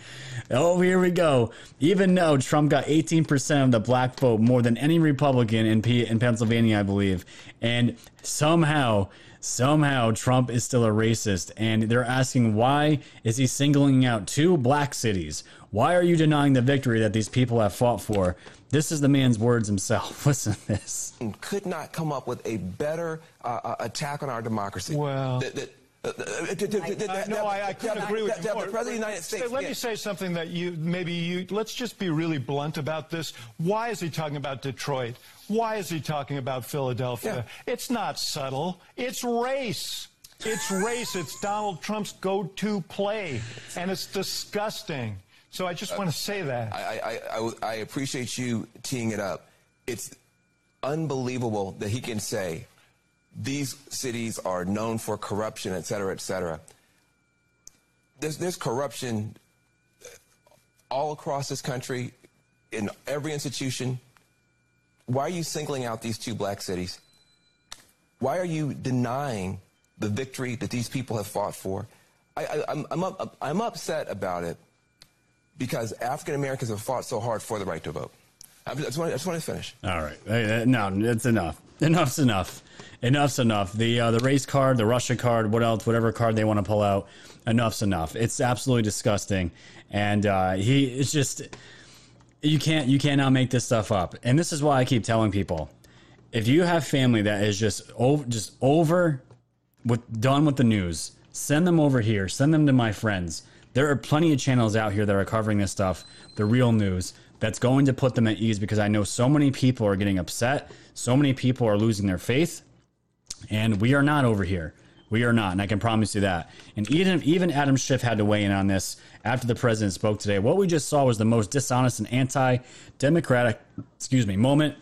Speaker 1: Oh, here we go. Even though Trump got 18% of the black vote, more than any Republican in, P- in Pennsylvania, I believe, and somehow somehow Trump is still a racist and they're asking why is he singling out two black cities? Why are you denying the victory that these people have fought for? This is the man's words himself. Listen to this.
Speaker 26: Could not come up with a better uh, uh, attack on our democracy.
Speaker 27: Well,
Speaker 26: uh, uh,
Speaker 27: I,
Speaker 26: that-
Speaker 27: no, I, I couldn't agree with you more.
Speaker 26: The President of the United States.
Speaker 27: Let
Speaker 26: yeah.
Speaker 27: me say something that you maybe you. Let's just be really blunt about this. Why is he talking about Detroit? Why is he talking about Philadelphia? It's not subtle. It's race. It's race. It's Donald Trump's go-to play, and it's disgusting. So I just uh, want to say that.
Speaker 26: I, I, I, I appreciate you teeing it up. It's unbelievable that he can say these cities are known for corruption, et cetera, et cetera. There's, there's corruption all across this country, in every institution. Why are you singling out these two black cities? Why are you denying the victory that these people have fought for? I, I, I'm, I'm, I'm upset about it because African Americans have fought so hard for the right to vote. I just want, I just want to finish.
Speaker 1: All right. No, it's enough. Enough's enough. Enough's enough. The uh, the race card, the Russia card, what else, whatever card they want to pull out, enough's enough. It's absolutely disgusting. And uh, he, it's just, you can't, you cannot make this stuff up. And this is why I keep telling people, if you have family that is just over, just over, with done with the news, send them over here. Send them to my friends. There are plenty of channels out here that are covering this stuff, the real news. That's going to put them at ease because I know so many people are getting upset. So many people are losing their faith. And we are not over here. We are not, and I can promise you that. And even even Adam Schiff had to weigh in on this after the president spoke today. What we just saw was the most dishonest and anti-democratic, excuse me, moment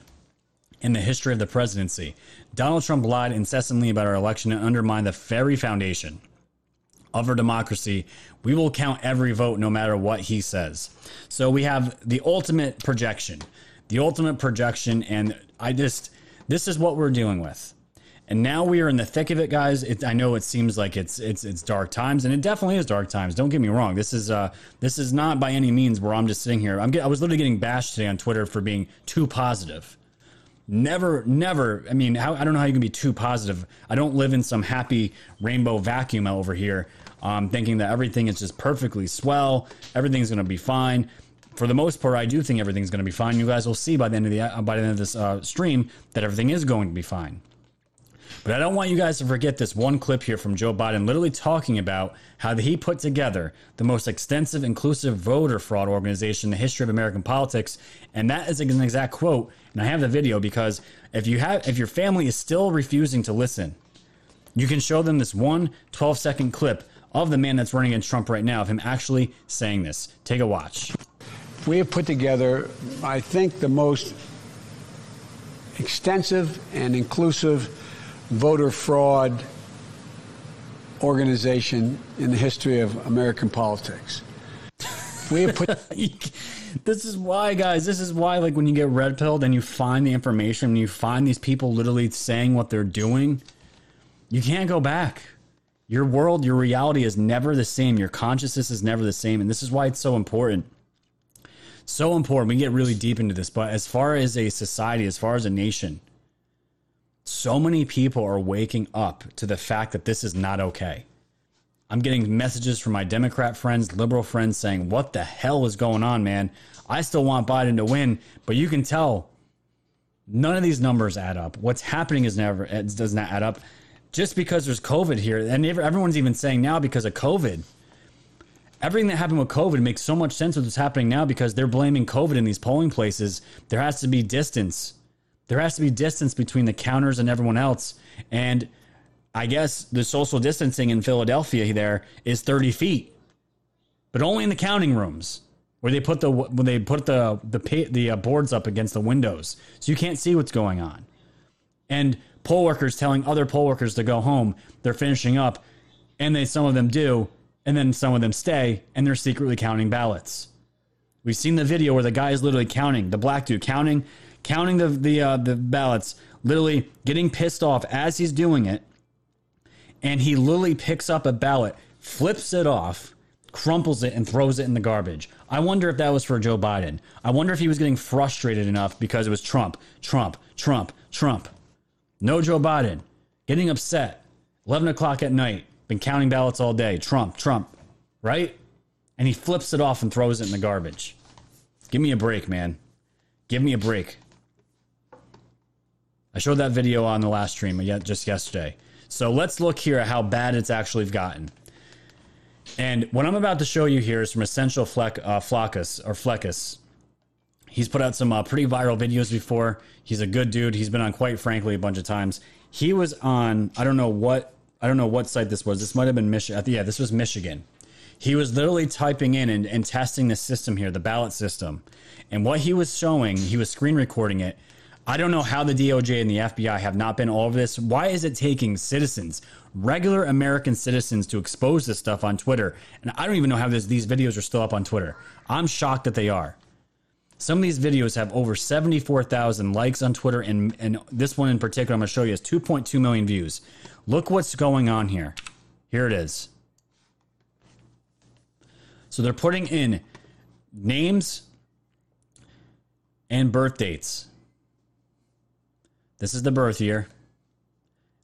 Speaker 1: in the history of the presidency. Donald Trump lied incessantly about our election and undermined the very foundation of our democracy. We will count every vote no matter what he says. So we have the ultimate projection, the ultimate projection, and I just this is what we're dealing with. And now we are in the thick of it, guys. It, I know it seems like it's it's it's dark times, and it definitely is dark times. Don't get me wrong. This is uh this is not by any means where I'm just sitting here. I'm get, I was literally getting bashed today on Twitter for being too positive. Never, never. I mean, how, I don't know how you can be too positive. I don't live in some happy rainbow vacuum over here, um, thinking that everything is just perfectly swell. Everything's going to be fine. For the most part, I do think everything's going to be fine. You guys will see by the end of the by the end of this uh, stream that everything is going to be fine. But I don't want you guys to forget this one clip here from Joe Biden literally talking about how he put together the most extensive inclusive voter fraud organization in the history of American politics. And that is an exact quote. And I have the video because if you have if your family is still refusing to listen, you can show them this one 12 second clip of the man that's running against Trump right now of him actually saying this. Take a watch.
Speaker 28: We have put together, I think, the most extensive and inclusive voter fraud organization in the history of American politics. We have put.
Speaker 1: this is why, guys. This is why, like, when you get red pilled and you find the information, and you find these people literally saying what they're doing, you can't go back. Your world, your reality is never the same. Your consciousness is never the same. And this is why it's so important. So important. We get really deep into this. But as far as a society, as far as a nation, so many people are waking up to the fact that this is not okay. I'm getting messages from my Democrat friends, liberal friends saying, What the hell is going on, man? I still want Biden to win, but you can tell none of these numbers add up. What's happening is never, it does not add up just because there's COVID here. And everyone's even saying now because of COVID. Everything that happened with COVID makes so much sense with what's happening now because they're blaming COVID in these polling places. There has to be distance. There has to be distance between the counters and everyone else. And I guess the social distancing in Philadelphia there is 30 feet, but only in the counting rooms where they put the when they put the the the uh, boards up against the windows, so you can't see what's going on. And poll workers telling other poll workers to go home. They're finishing up, and they some of them do, and then some of them stay, and they're secretly counting ballots. We've seen the video where the guy is literally counting, the black dude counting, counting the the uh, the ballots, literally getting pissed off as he's doing it, and he literally picks up a ballot, flips it off, crumples it, and throws it in the garbage. I wonder if that was for Joe Biden. I wonder if he was getting frustrated enough because it was Trump, Trump, Trump, Trump. No Joe Biden. Getting upset. 11 o'clock at night. Been counting ballots all day. Trump, Trump. Right? And he flips it off and throws it in the garbage. Give me a break, man. Give me a break. I showed that video on the last stream just yesterday. So let's look here at how bad it's actually gotten. And what I'm about to show you here is from Essential Fleck, uh, or Fleccas. He's put out some uh, pretty viral videos before. He's a good dude. He's been on quite frankly a bunch of times. He was on I don't know what I don't know what site this was. This might have been Michigan. Yeah, this was Michigan. He was literally typing in and, and testing the system here, the ballot system. And what he was showing, he was screen recording it I don't know how the DOJ and the FBI have not been all over this. Why is it taking citizens, regular American citizens, to expose this stuff on Twitter? And I don't even know how this, these videos are still up on Twitter. I'm shocked that they are. Some of these videos have over 74,000 likes on Twitter, and, and this one in particular, I'm going to show you, has 2.2 million views. Look what's going on here. Here it is. So they're putting in names and birth dates this is the birth year.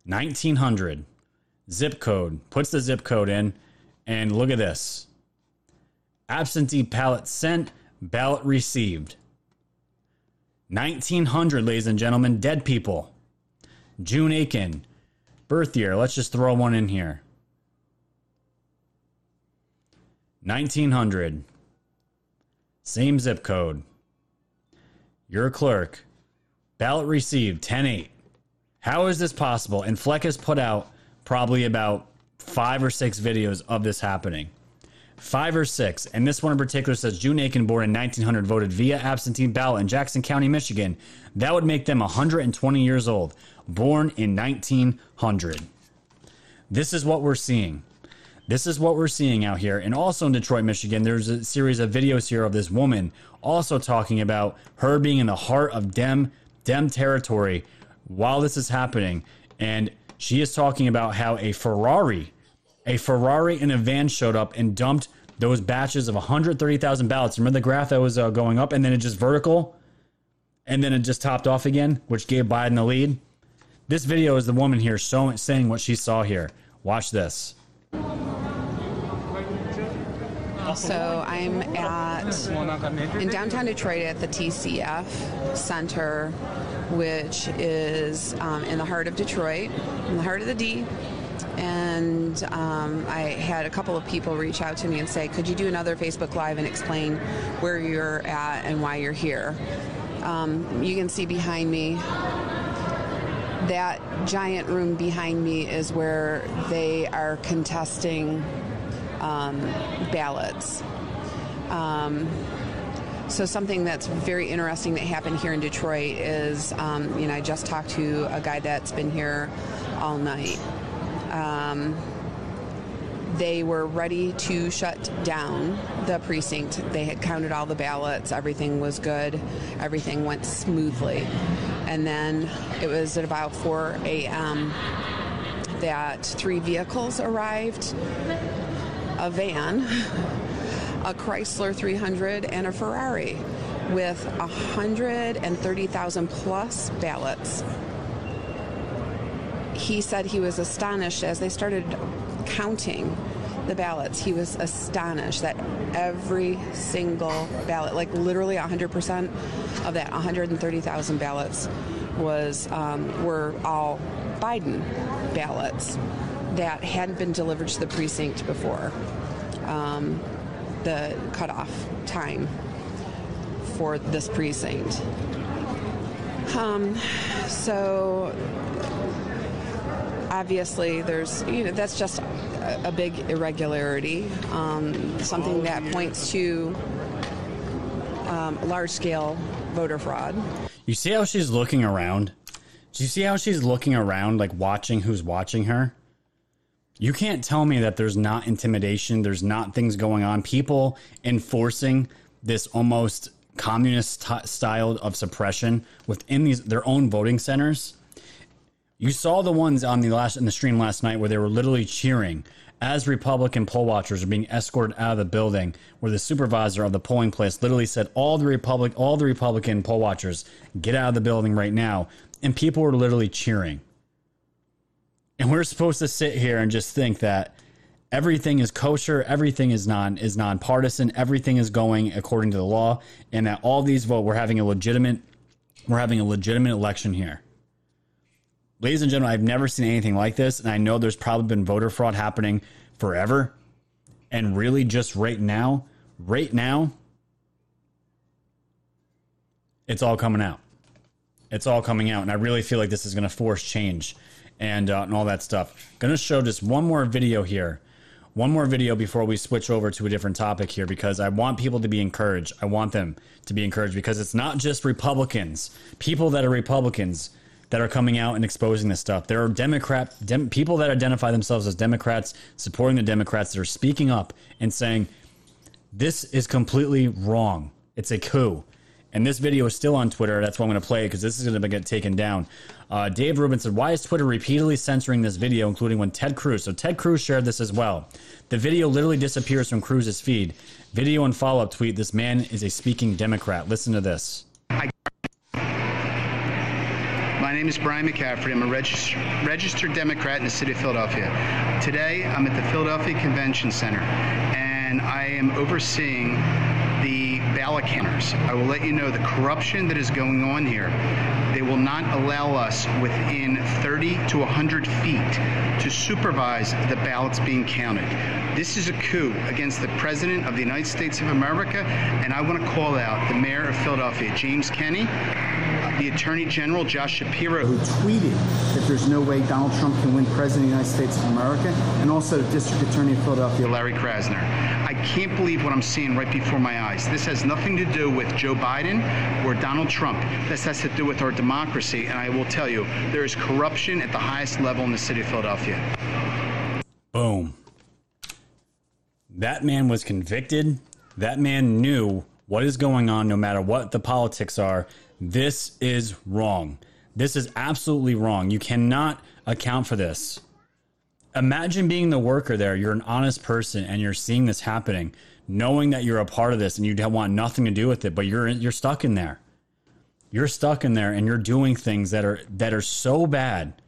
Speaker 1: 1900. Zip code. Puts the zip code in. And look at this absentee ballot sent, ballot received. 1900, ladies and gentlemen, dead people. June Aiken. Birth year. Let's just throw one in here. 1900. Same zip code. You're a clerk. Ballot received 10 8. How is this possible? And Fleck has put out probably about five or six videos of this happening. Five or six. And this one in particular says June Aiken, born in 1900, voted via absentee ballot in Jackson County, Michigan. That would make them 120 years old, born in 1900. This is what we're seeing. This is what we're seeing out here. And also in Detroit, Michigan, there's a series of videos here of this woman also talking about her being in the heart of Dem Dem territory while this is happening. And she is talking about how a Ferrari, a Ferrari in a van showed up and dumped those batches of 130,000 ballots. Remember the graph that was uh, going up and then it just vertical? and then it just topped off again, which gave Biden the lead. This video is the woman here showing saying what she saw here. Watch this.
Speaker 29: So I'm at in downtown Detroit at the TCF Center, which is um, in the heart of Detroit, in the heart of the D. And um, I had a couple of people reach out to me and say, "Could you do another Facebook Live and explain where you're at and why you're here?" Um, you can see behind me that giant room behind me is where they are contesting um, ballots. Um, so something that's very interesting that happened here in Detroit is, um, you know, I just talked to a guy that's been here all night. Um, they were ready to shut down the precinct. They had counted all the ballots. Everything was good. Everything went smoothly. And then it was at about 4 a.m. that three vehicles arrived a van, a Chrysler 300, and a Ferrari with 130,000 plus ballots. He said he was astonished as they started counting the ballots. He was astonished that every single ballot, like literally 100% of that 130,000 ballots, was um, were all Biden ballots that hadn't been delivered to the precinct before um, the cutoff time for this precinct. Um, so obviously, there's you know that's just a, a big irregularity, um, something that points to um, large-scale voter fraud.
Speaker 1: You see how she's looking around? Do you see how she's looking around, like watching who's watching her? You can't tell me that there's not intimidation, there's not things going on, people enforcing this almost communist t- style of suppression within these their own voting centers. You saw the ones on the last in the stream last night where they were literally cheering as Republican poll watchers are being escorted out of the building, where the supervisor of the polling place literally said, "All the Republic, all the Republican poll watchers, get out of the building right now," and people were literally cheering. And we're supposed to sit here and just think that everything is kosher, everything is non is nonpartisan, everything is going according to the law, and that all these vote we're having a legitimate we're having a legitimate election here. Ladies and gentlemen, I've never seen anything like this, and I know there's probably been voter fraud happening forever. And really just right now, right now, it's all coming out. It's all coming out, and I really feel like this is going to force change and uh, and all that stuff. To show just one more video here, one more video before we switch over to a different topic here because I want people to be encouraged. I want them to be encouraged because it's not just Republicans, people that are Republicans that are coming out and exposing this stuff. There are Democrat dem, people that identify themselves as Democrats, supporting the Democrats that are speaking up and saying this is completely wrong. It's a coup. And this video is still on Twitter. That's why I'm going to play because this is going to get taken down. Uh, Dave Rubin said, Why is Twitter repeatedly censoring this video, including when Ted Cruz? So Ted Cruz shared this as well. The video literally disappears from Cruz's feed. Video and follow up tweet This man is a speaking Democrat. Listen to this.
Speaker 30: My name is Brian McCaffrey. I'm a regis- registered Democrat in the city of Philadelphia. Today, I'm at the Philadelphia Convention Center, and I am overseeing ballot counters. I will let you know the corruption that is going on here. They will not allow us within 30 to 100 feet to supervise the ballots being counted. This is a coup against the President of the United States of America, and I want to call out the Mayor of Philadelphia, James Kenney, the Attorney General, Josh Shapiro,
Speaker 31: who tweeted that there's no way Donald Trump can win President of the United States of America, and also the District Attorney of Philadelphia,
Speaker 30: Larry Krasner. I can't believe what I'm seeing right before my eyes. This has nothing to do with Joe Biden or Donald Trump. This has to do with our democracy, and I will tell you, there is corruption at the highest level in the city of Philadelphia.
Speaker 1: Boom. That man was convicted. That man knew what is going on, no matter what the politics are. This is wrong. This is absolutely wrong. You cannot account for this. Imagine being the worker there. You're an honest person and you're seeing this happening, knowing that you're a part of this and you don't want nothing to do with it, but you're you're stuck in there. You're stuck in there and you're doing things that are that are so bad,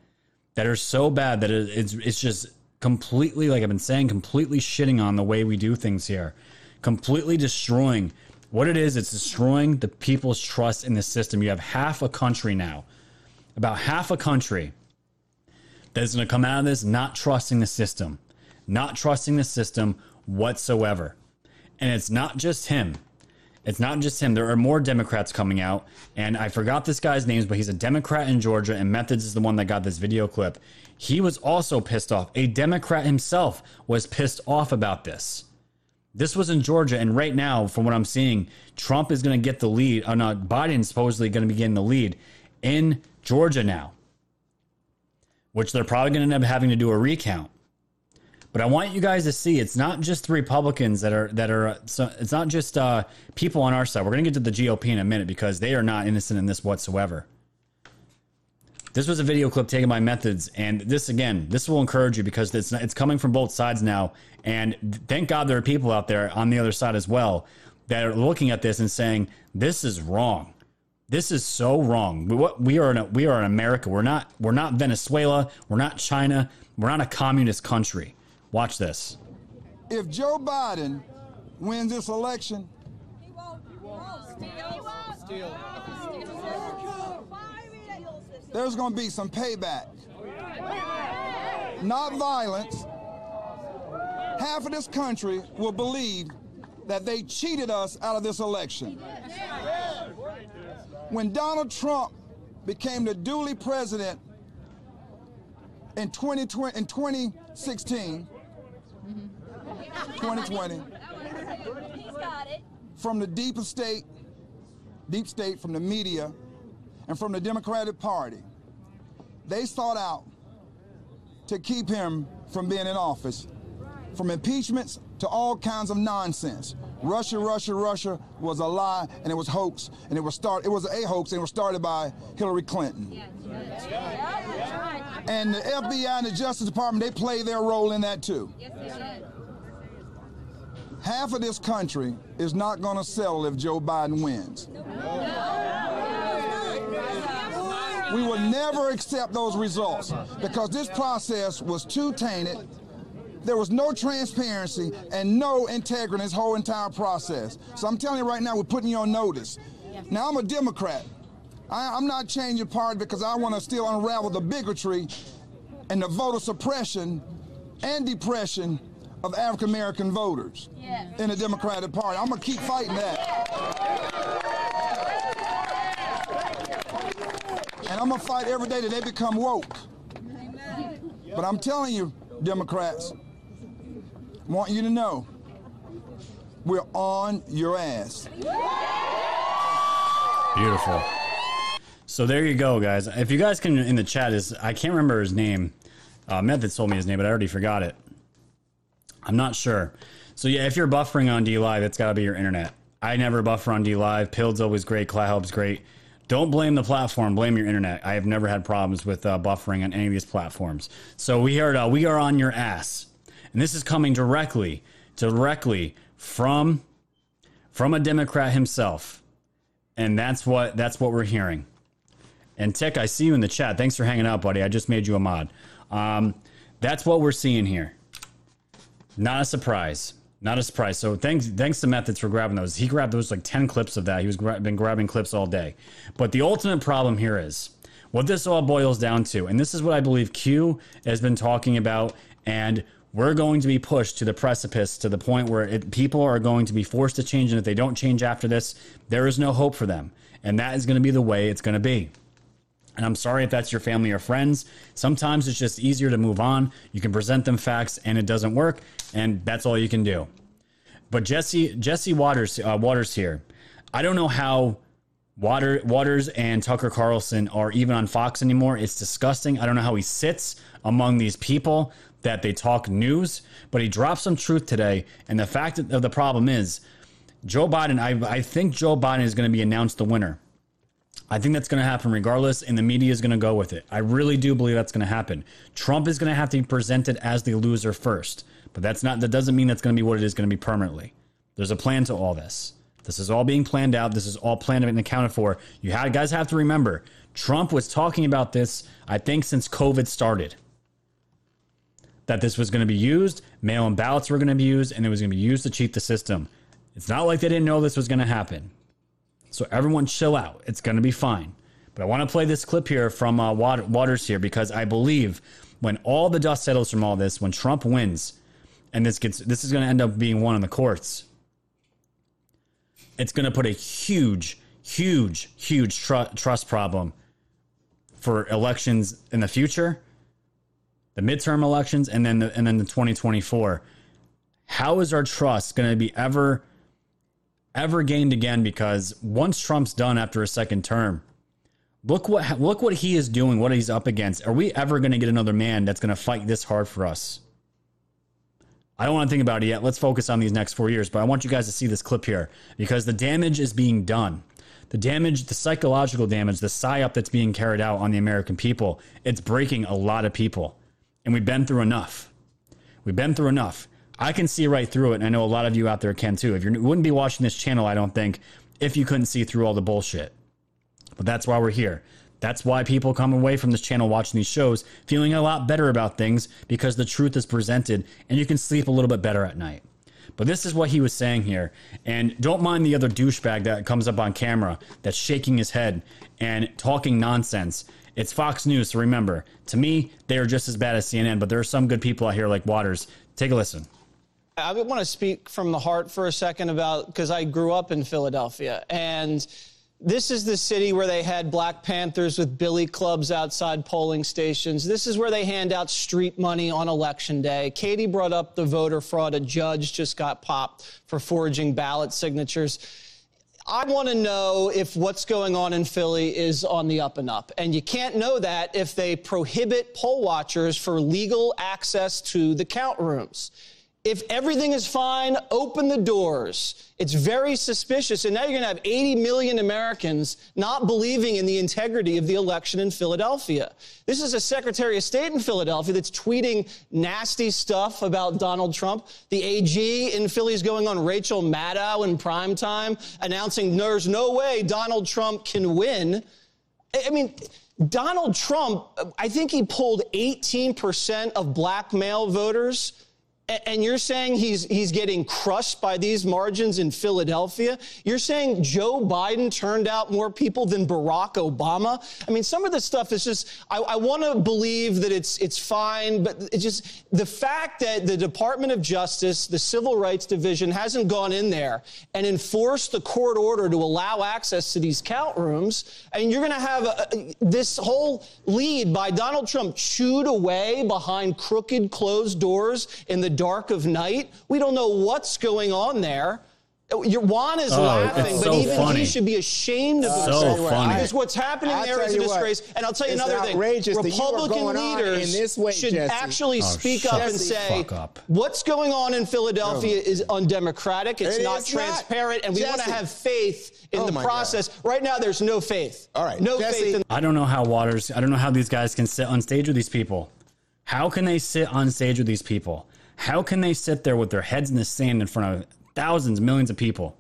Speaker 1: that are so bad that it, it's it's just completely like I've been saying, completely shitting on the way we do things here, completely destroying what it is. It's destroying the people's trust in the system. You have half a country now, about half a country that is going to come out of this not trusting the system, not trusting the system whatsoever. And it's not just him. It's not just him. There are more Democrats coming out. And I forgot this guy's names, but he's a Democrat in Georgia, and Methods is the one that got this video clip. He was also pissed off. A Democrat himself was pissed off about this. This was in Georgia, and right now, from what I'm seeing, Trump is going to get the lead. Oh, no, Biden's supposedly going to be getting the lead in Georgia now, which they're probably going to end up having to do a recount. But I want you guys to see it's not just the Republicans that are that are. So it's not just uh, people on our side. We're going to get to the GOP in a minute because they are not innocent in this whatsoever. This was a video clip taken by Methods, and this again, this will encourage you because it's it's coming from both sides now. And thank God there are people out there on the other side as well that are looking at this and saying this is wrong. This is so wrong. We, what, we are in a, we are in America. We're not we're not Venezuela. We're not China. We're not a communist country. Watch this.
Speaker 32: If Joe Biden wins this election, there's going to be some payback. Not violence. Half of this country will believe that they cheated us out of this election. When Donald Trump became the duly president in 2020 in 2016, 2020, from the deep state, deep state, from the media, and from the Democratic Party, they sought out to keep him from being in office, from impeachments to all kinds of nonsense. Russia, Russia, Russia was a lie, and it was hoax, and it was start. It was a hoax, and it was started by Hillary Clinton. And the FBI and the Justice Department, they play their role in that too. Half of this country is not going to settle if Joe Biden wins. We will never accept those results because this process was too tainted. There was no transparency and no integrity in this whole entire process. So I'm telling you right now, we're putting you on notice. Now, I'm a Democrat. I, I'm not changing party because I want to still unravel the bigotry and the voter suppression and depression of African American voters in the Democratic Party. I'm going to keep fighting that. And I'm going to fight every day that they become woke. But I'm telling you, Democrats, want you to know we're on your ass.
Speaker 1: Beautiful. So there you go, guys. If you guys can in the chat is I can't remember his name. Uh, Methods told me his name, but I already forgot it. I'm not sure. So yeah, if you're buffering on DLive, it's got to be your internet. I never buffer on D Live. Pilled's always great. Cloudhelp's great. Don't blame the platform. Blame your internet. I have never had problems with uh, buffering on any of these platforms. So we are uh, we are on your ass, and this is coming directly directly from from a Democrat himself, and that's what that's what we're hearing. And Tick, I see you in the chat. Thanks for hanging out, buddy. I just made you a mod. Um, that's what we're seeing here. Not a surprise. Not a surprise. So thanks, thanks to Methods for grabbing those. He grabbed those like ten clips of that. He was gra- been grabbing clips all day. But the ultimate problem here is what this all boils down to, and this is what I believe Q has been talking about, and we're going to be pushed to the precipice to the point where it, people are going to be forced to change, and if they don't change after this, there is no hope for them, and that is going to be the way it's going to be. And I'm sorry if that's your family or friends. Sometimes it's just easier to move on. You can present them facts and it doesn't work, and that's all you can do. But Jesse Jesse Watters uh, Watters here. I don't know how Water Watters and Tucker Carlson are even on Fox anymore. It's disgusting. I don't know how he sits among these people that they talk news, but he dropped some truth today. And the fact of the problem is, Joe Biden. I I think Joe Biden is going to be announced the winner. I think that's going to happen regardless, and the media is going to go with it. I really do believe that's going to happen. Trump is going to have to be presented as the loser first, but that's not. That doesn't mean that's going to be what it is going to be permanently. There's a plan to all this. This is all being planned out. This is all planned and accounted for. You had, guys have to remember, Trump was talking about this, I think, since COVID started. That this was going to be used, mail in ballots were going to be used, and it was going to be used to cheat the system. It's not like they didn't know this was going to happen. So everyone chill out. It's going to be fine. But I want to play this clip here from uh, Watters here because I believe when all the dust settles from all this, when Trump wins, and this gets this is going to end up being won in the courts, it's going to put a huge, huge, huge tr- trust problem for elections in the future, the midterm elections, and then the, and then the 2024. How is our trust going to be ever, ever gained again? Because once Trump's done after a second term, look what look what he is doing, what he's up against. Are we ever going to get another man that's going to fight this hard for us? I don't want to think about it yet. Let's focus on these next four years. But I want you guys to see this clip here because the damage is being done. The damage, the psychological damage, the psyop that's being carried out on the American people, it's breaking a lot of people. And we've been through enough. We've been through enough. I can see right through it. And I know a lot of you out there can too. If you wouldn't be watching this channel, I don't think, if you couldn't see through all the bullshit. But that's why we're here. That's why people come away from this channel watching these shows feeling a lot better about things because the truth is presented and you can sleep a little bit better at night. But this is what he was saying here. And don't mind the other douchebag that comes up on camera that's shaking his head and talking nonsense. It's Fox News, so remember, to me, they are just as bad as CNN, but there are some good people out here like Watters. Take a listen.
Speaker 33: I want to speak from the heart for a second about because I grew up in Philadelphia and this is the city where they had Black Panthers with billy clubs outside polling stations. This is where they hand out street money on election day. Katie brought up the voter fraud. A judge just got popped for forging ballot signatures. I want to know if what's going on in Philly is on the up and up. And you can't know that if they prohibit poll watchers for legal access to the count rooms. If everything is fine, open the doors. It's very suspicious. And now you're going to have 80 million Americans not believing in the integrity of the election in Philadelphia. This is a Secretary of State in Philadelphia that's tweeting nasty stuff about Donald Trump. The AG in Philly is going on Rachel Maddow in prime time, announcing there's no way Donald Trump can win. I mean, Donald Trump, I think he pulled 18% of black male voters and you're saying he's he's getting crushed by these margins in Philadelphia. You're saying Joe Biden turned out more people than Barack Obama. I mean, some of this stuff is just. I, I want to believe that it's it's fine, but it's just the fact that the Department of Justice, the Civil Rights Division, hasn't gone in there and enforced the court order to allow access to these count rooms, and you're going to have a, this whole lead by Donald Trump chewed away behind crooked closed doors in the dark of night. We don't know what's going on there. Your Juan is oh, laughing, but so even funny. he should be ashamed of himself.
Speaker 1: So funny.
Speaker 33: Because what's happening I'll there is a disgrace. What, and I'll tell you another thing. Republican leaders way, should Jesse. actually oh, speak up and say, up. what's going on in Philadelphia no. is undemocratic. It's it not transparent. Not. And we want to have faith in oh, the process. God. Right now, there's no faith.
Speaker 18: All right.
Speaker 33: No
Speaker 18: Jesse.
Speaker 33: faith. In-
Speaker 1: I don't know how Watters, I don't know how these guys can sit on stage with these people. How can they sit on stage with these people? How can they sit there with their heads in the sand in front of thousands, millions of people?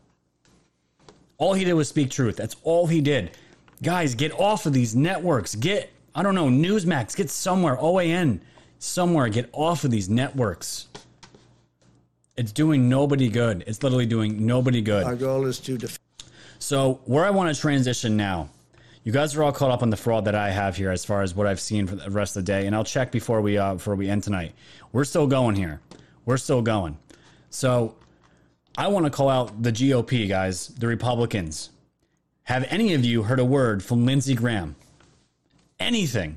Speaker 1: All he did was speak truth. That's all he did. Guys, get off of these networks. Get, I don't know, Newsmax, get somewhere, OAN, somewhere, get off of these networks. It's doing nobody good. It's literally doing nobody good.
Speaker 22: Our goal is to. Def-
Speaker 1: so, where I want to transition now, you guys are all caught up on the fraud that I have here as far as what I've seen for the rest of the day, and I'll check before we uh, before we end tonight. We're still going here. We're still going. So I want to call out the GOP, guys, the Republicans. Have any of you heard a word from Lindsey Graham? Anything.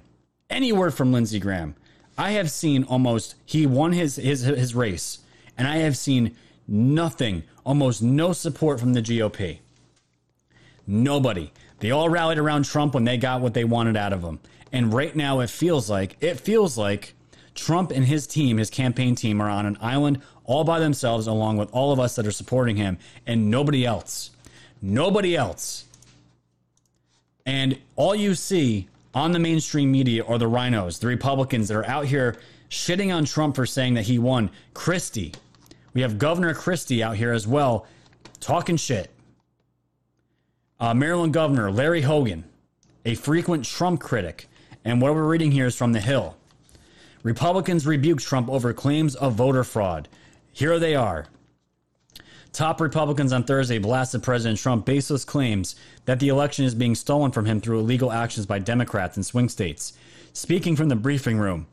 Speaker 1: Any word from Lindsey Graham. I have seen almost he won his his his race, and I have seen nothing, almost no support from the GOP. Nobody. They all rallied around Trump when they got what they wanted out of him. And right now it feels like it feels like Trump and his team, his campaign team, are on an island all by themselves, along with all of us that are supporting him, and nobody else. Nobody else. And all you see on the mainstream media are the RINOs, the Republicans that are out here shitting on Trump for saying that he won. Christie. We have Governor Christie out here as well, talking shit. Uh, Maryland Governor Larry Hogan, a frequent Trump critic. And what we're reading here is from The Hill. Republicans rebuke Trump over claims of voter fraud. Here they are. Top Republicans on Thursday blasted President Trump baseless claims that the election is being stolen from him through illegal actions by Democrats in swing states. Speaking from the briefing room,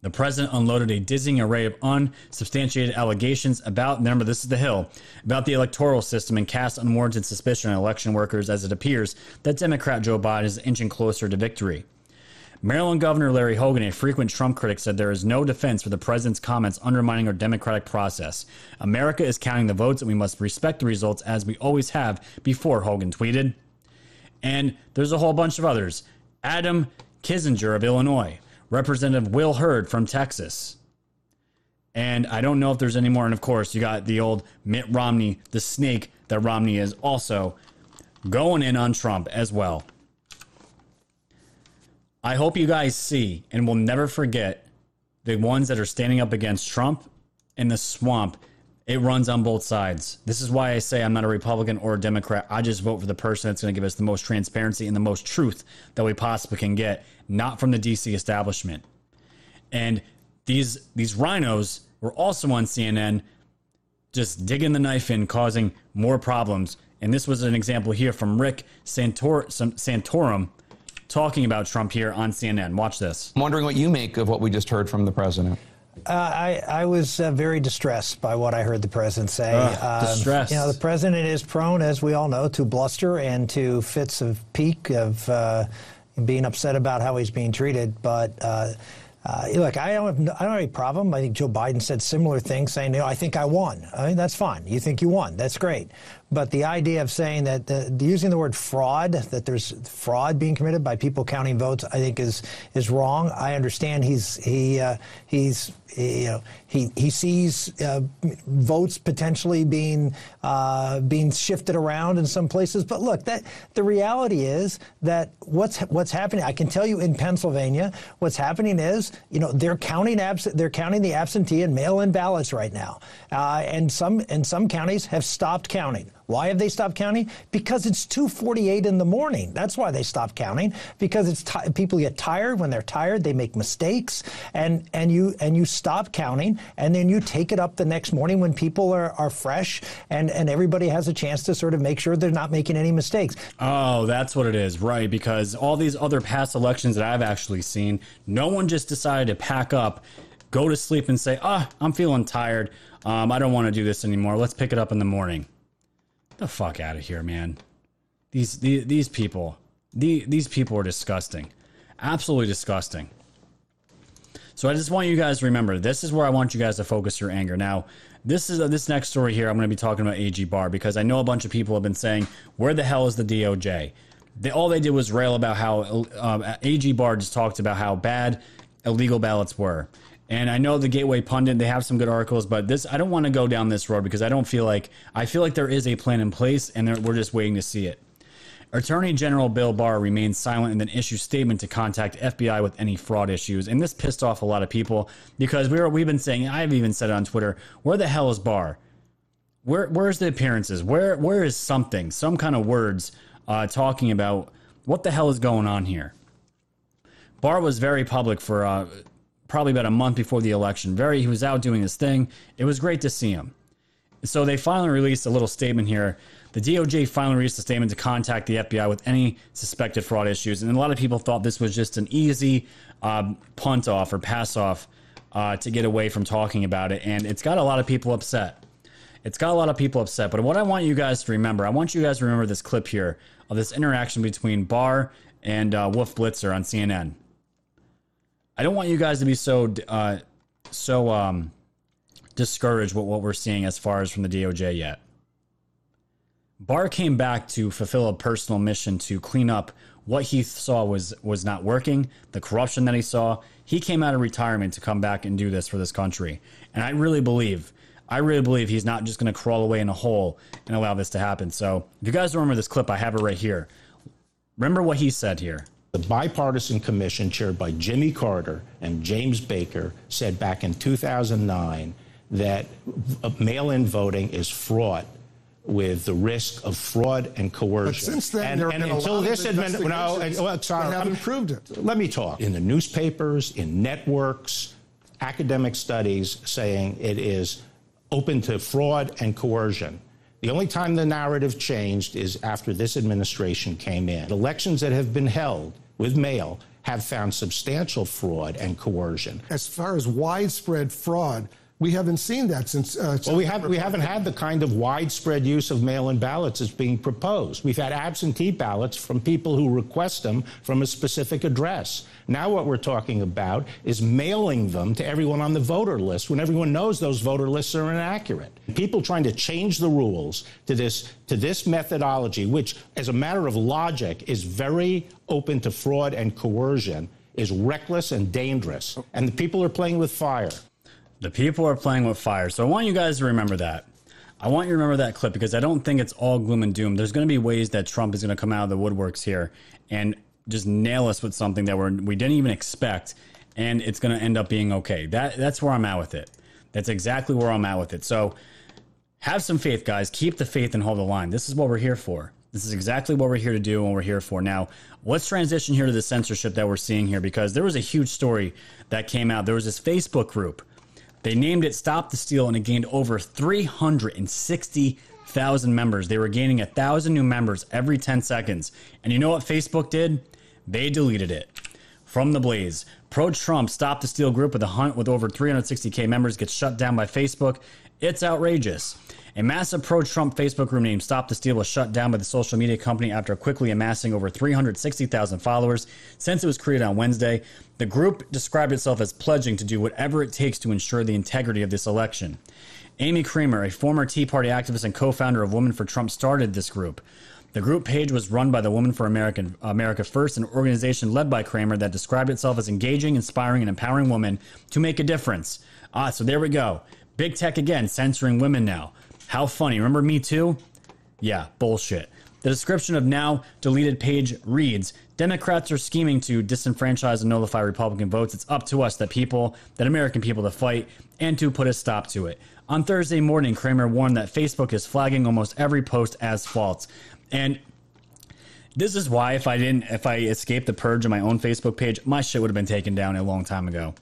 Speaker 1: the president unloaded a dizzying array of unsubstantiated allegations about, remember, this is the Hill, about the electoral system and cast unwarranted suspicion on election workers as it appears that Democrat Joe Biden is inching closer to victory. Maryland Governor Larry Hogan, a frequent Trump critic, said there is no defense for the president's comments undermining our democratic process. America is counting the votes and we must respect the results as we always have before, Hogan tweeted. And there's a whole bunch of others. Adam Kinzinger of Illinois, Representative Will Hurd from Texas. And I don't know if there's any more. And of course, you got the old Mitt Romney, the snake that Romney is also going in on Trump as well. I hope you guys see and will never forget the ones that are standing up against Trump in the swamp. It runs on both sides. This is why I say I'm not a Republican or a Democrat. I just vote for the person that's going to give us the most transparency and the most truth that we possibly can get, not from the DC establishment. And these these RINOs were also on CNN just digging the knife in, causing more problems. And this was an example here from Rick Santor- Santorum talking about Trump here on CNN. Watch this.
Speaker 25: I'm wondering what you make of what we just heard from the president.
Speaker 34: Uh, I, I was uh, very distressed by what I heard the president say.
Speaker 1: Uh,
Speaker 34: Um,
Speaker 1: distressed.
Speaker 34: You know, the president is prone, as we all know, to bluster and to fits of pique of uh, being upset about how he's being treated. But uh, uh, look, I don't, have, I don't have any problem. I think Joe Biden said similar things, saying, you know, I think I won. I mean, that's fine. You think you won. That's great. But the idea of saying that, using the word fraud, that there's fraud being committed by people counting votes, I think is is wrong. I understand he's he uh, he's you know he he sees uh, votes potentially being uh, being shifted around in some places. But look, that the reality is that what's what's happening. I can tell you in Pennsylvania, what's happening is you know they're counting abs- they're counting the absentee and mail-in ballots right now, uh, and some and some counties have stopped counting. Why have they stopped counting? Because it's 2:48 in the morning. That's why they stopped counting. Because it's ti people get tired. When they're tired, they make mistakes, and and you and you stop counting, and then you take it up the next morning when people are, are fresh, and and everybody has a chance to sort of make sure they're not making any mistakes.
Speaker 1: Oh, that's what it is, right? Because all these other past elections that I've actually seen, no one just decided to pack up, go to sleep, and say, "Ah, I'm feeling tired. Um, I don't want to do this anymore. Let's pick it up in the morning." The fuck out of here, man. These these, these people, the, these people are disgusting, absolutely disgusting. So I just want you guys to remember this is where I want you guys to focus your anger. Now, this is uh, this next story here. I'm going to be talking about AG Barr because I know a bunch of people have been saying, "Where the hell is the DOJ?" They, all they did was rail about how um, AG Barr just talked about how bad illegal ballots were. And I know the Gateway Pundit, they have some good articles, but this I don't want to go down this road because I don't feel like I feel like there is a plan in place and we're just waiting to see it. Attorney General Bill Barr remains silent and then issues statement to contact FBI with any fraud issues. And this pissed off a lot of people because we were, we've been saying, I've even said it on Twitter, where the hell is Barr? Where where's the appearances? Where where is something, some kind of words uh, talking about what the hell is going on here? Barr was very public for uh, probably about a month before the election. Very, he was out doing his thing. It was great to see him. So they finally released a little statement here. The DOJ finally released a statement to contact the FBI with any suspected fraud issues, and a lot of people thought this was just an easy um, punt off or pass off uh, to get away from talking about it, and it's got a lot of people upset. It's got a lot of people upset. But what I want you guys to remember, I want you guys to remember this clip here of this interaction between Barr and uh, Wolf Blitzer on CNN. I don't want you guys to be so uh, so um, discouraged with what we're seeing as far as from the DOJ yet. Barr came back to fulfill a personal mission to clean up what he saw was was not working, the corruption that he saw. He came out of retirement to come back and do this for this country. And I really believe, I really believe he's not just going to crawl away in a hole and allow this to happen. So, if you guys remember this clip, I have it right here. Remember what he said here.
Speaker 35: The bipartisan commission chaired by Jimmy Carter and James Baker said back in 2009 that uh, mail in voting is fraught with the risk of fraud and coercion.
Speaker 36: But since then,
Speaker 35: and,
Speaker 36: there
Speaker 35: and
Speaker 36: have
Speaker 35: until this administration, no, well, sorry,
Speaker 36: haven't
Speaker 35: I'm-
Speaker 36: proved it.
Speaker 35: Let me talk. In the newspapers, in networks, academic studies saying it is open to fraud and coercion. The only time the narrative changed is after this administration came in. Elections that have been held with mail have found substantial fraud and coercion.
Speaker 36: As far as widespread fraud, we haven't seen that since. Uh,
Speaker 35: Well, we, have, we haven't had the kind of widespread use of mail in ballots that's being proposed. We've had absentee ballots from people who request them from a specific address. Now, what we're talking about is mailing them to everyone on the voter list when everyone knows those voter lists are inaccurate. People trying to change the rules to this, to this methodology, which, as a matter of logic, is very open to fraud and coercion, is reckless and dangerous. And the people are playing with fire.
Speaker 1: The people are playing with fire. So I want you guys to remember that. I want you to remember that clip because I don't think it's all gloom and doom. There's going to be ways that Trump is going to come out of the woodworks here and just nail us with something that we're, we didn't even expect, and it's going to end up being okay. That that's where I'm at with it. That's exactly where I'm at with it. So have some faith, guys. Keep the faith and hold the line. This is what we're here for. This is exactly what we're here to do and we're here for. Now, let's transition here to the censorship that we're seeing here because there was a huge story that came out. There was this Facebook group. They named it Stop the Steal and it gained over 360,000 members. They were gaining a thousand new members every 10 seconds. And you know what Facebook did? They deleted it. From the Blaze, pro Trump Stop the Steal group with a hunt with over 360k members gets shut down by Facebook. It's outrageous. A massive pro Trump Facebook group named Stop the Steal was shut down by the social media company after quickly amassing over 360,000 followers since it was created on Wednesday. The group described itself as pledging to do whatever it takes to ensure the integrity of this election. Amy Kramer, a former Tea Party activist and co founder of Women for Trump, started this group. The group page was run by the Women for American, America First, an organization led by Kramer that described itself as engaging, inspiring, and empowering women to make a difference. Ah, so there we go. Big tech again, censoring women now. How funny. Remember Me Too? Yeah, bullshit. The description of now deleted page reads Democrats are scheming to disenfranchise and nullify Republican votes. It's up to us, the people, that American people, to fight and to put a stop to it. On Thursday morning, Kramer warned that Facebook is flagging almost every post as false. And this is why if I didn't if I escaped the purge on my own Facebook page, my shit would have been taken down a long time ago.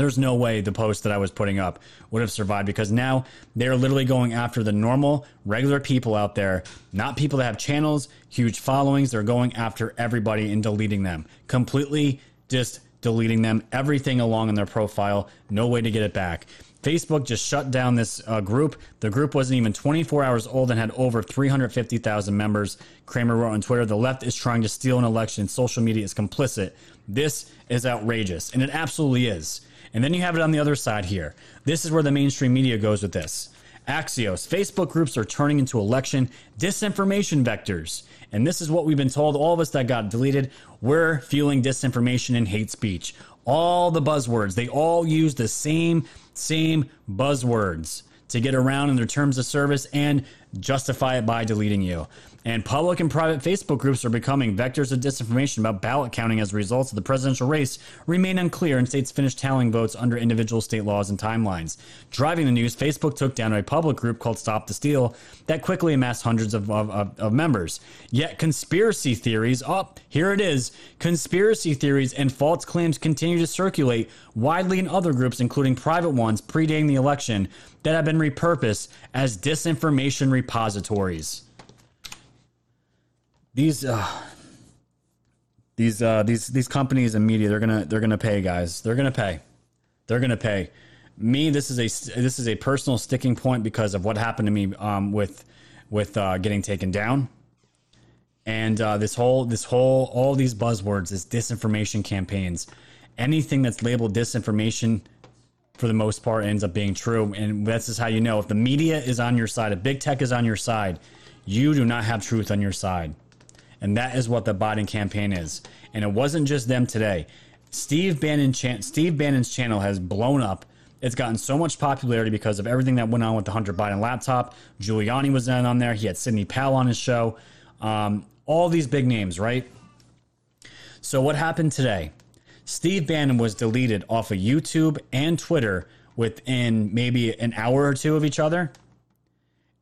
Speaker 1: There's no way the post that I was putting up would have survived because now they're literally going after the normal, regular people out there, not people that have channels, huge followings. They're going after everybody and deleting them. Completely just deleting them, everything along in their profile. No way to get it back. Facebook just shut down this uh, group. The group wasn't even 24 hours old and had over 350,000 members. Kramer wrote on Twitter The left is trying to steal an election. Social media is complicit. This is outrageous. And it absolutely is. And then you have it on the other side here. This is where the mainstream media goes with this. Axios, Facebook groups are turning into election disinformation vectors. And this is what we've been told, all of us that got deleted, we're fueling disinformation and hate speech. All the buzzwords, they all use the same, same buzzwords to get around in their terms of service and justify it by deleting you. And public and private Facebook groups are becoming vectors of disinformation about ballot counting as results of the presidential race remain unclear and states finish tallying votes under individual state laws and timelines. Driving the news, Facebook took down a public group called Stop the Steal that quickly amassed hundreds of, of, of, members. Yet conspiracy theories, oh, here it is, conspiracy theories and false claims continue to circulate widely in other groups, including private ones predating the election, that have been repurposed as disinformation repositories. These uh, these uh, these these companies and media they're gonna they're gonna pay guys. They're gonna pay. They're gonna pay. Me this is a this is a personal sticking point because of what happened to me um, with with uh, getting taken down. And uh, this whole this whole all these buzzwords is disinformation campaigns anything that's labeled disinformation for the most part ends up being true and this is how you know if the media is on your side if big tech is on your side you do not have truth on your side and that is what the Biden campaign is. And it wasn't just them today. Steve Bannon Steve Bannon's channel has blown up. It's gotten so much popularity because of everything that went on with the Hunter Biden laptop. Giuliani was on there. He had Sidney Powell on his show. Um, all these big names, right? So what happened today? Steve Bannon was deleted off of YouTube and Twitter within maybe an hour or two of each other.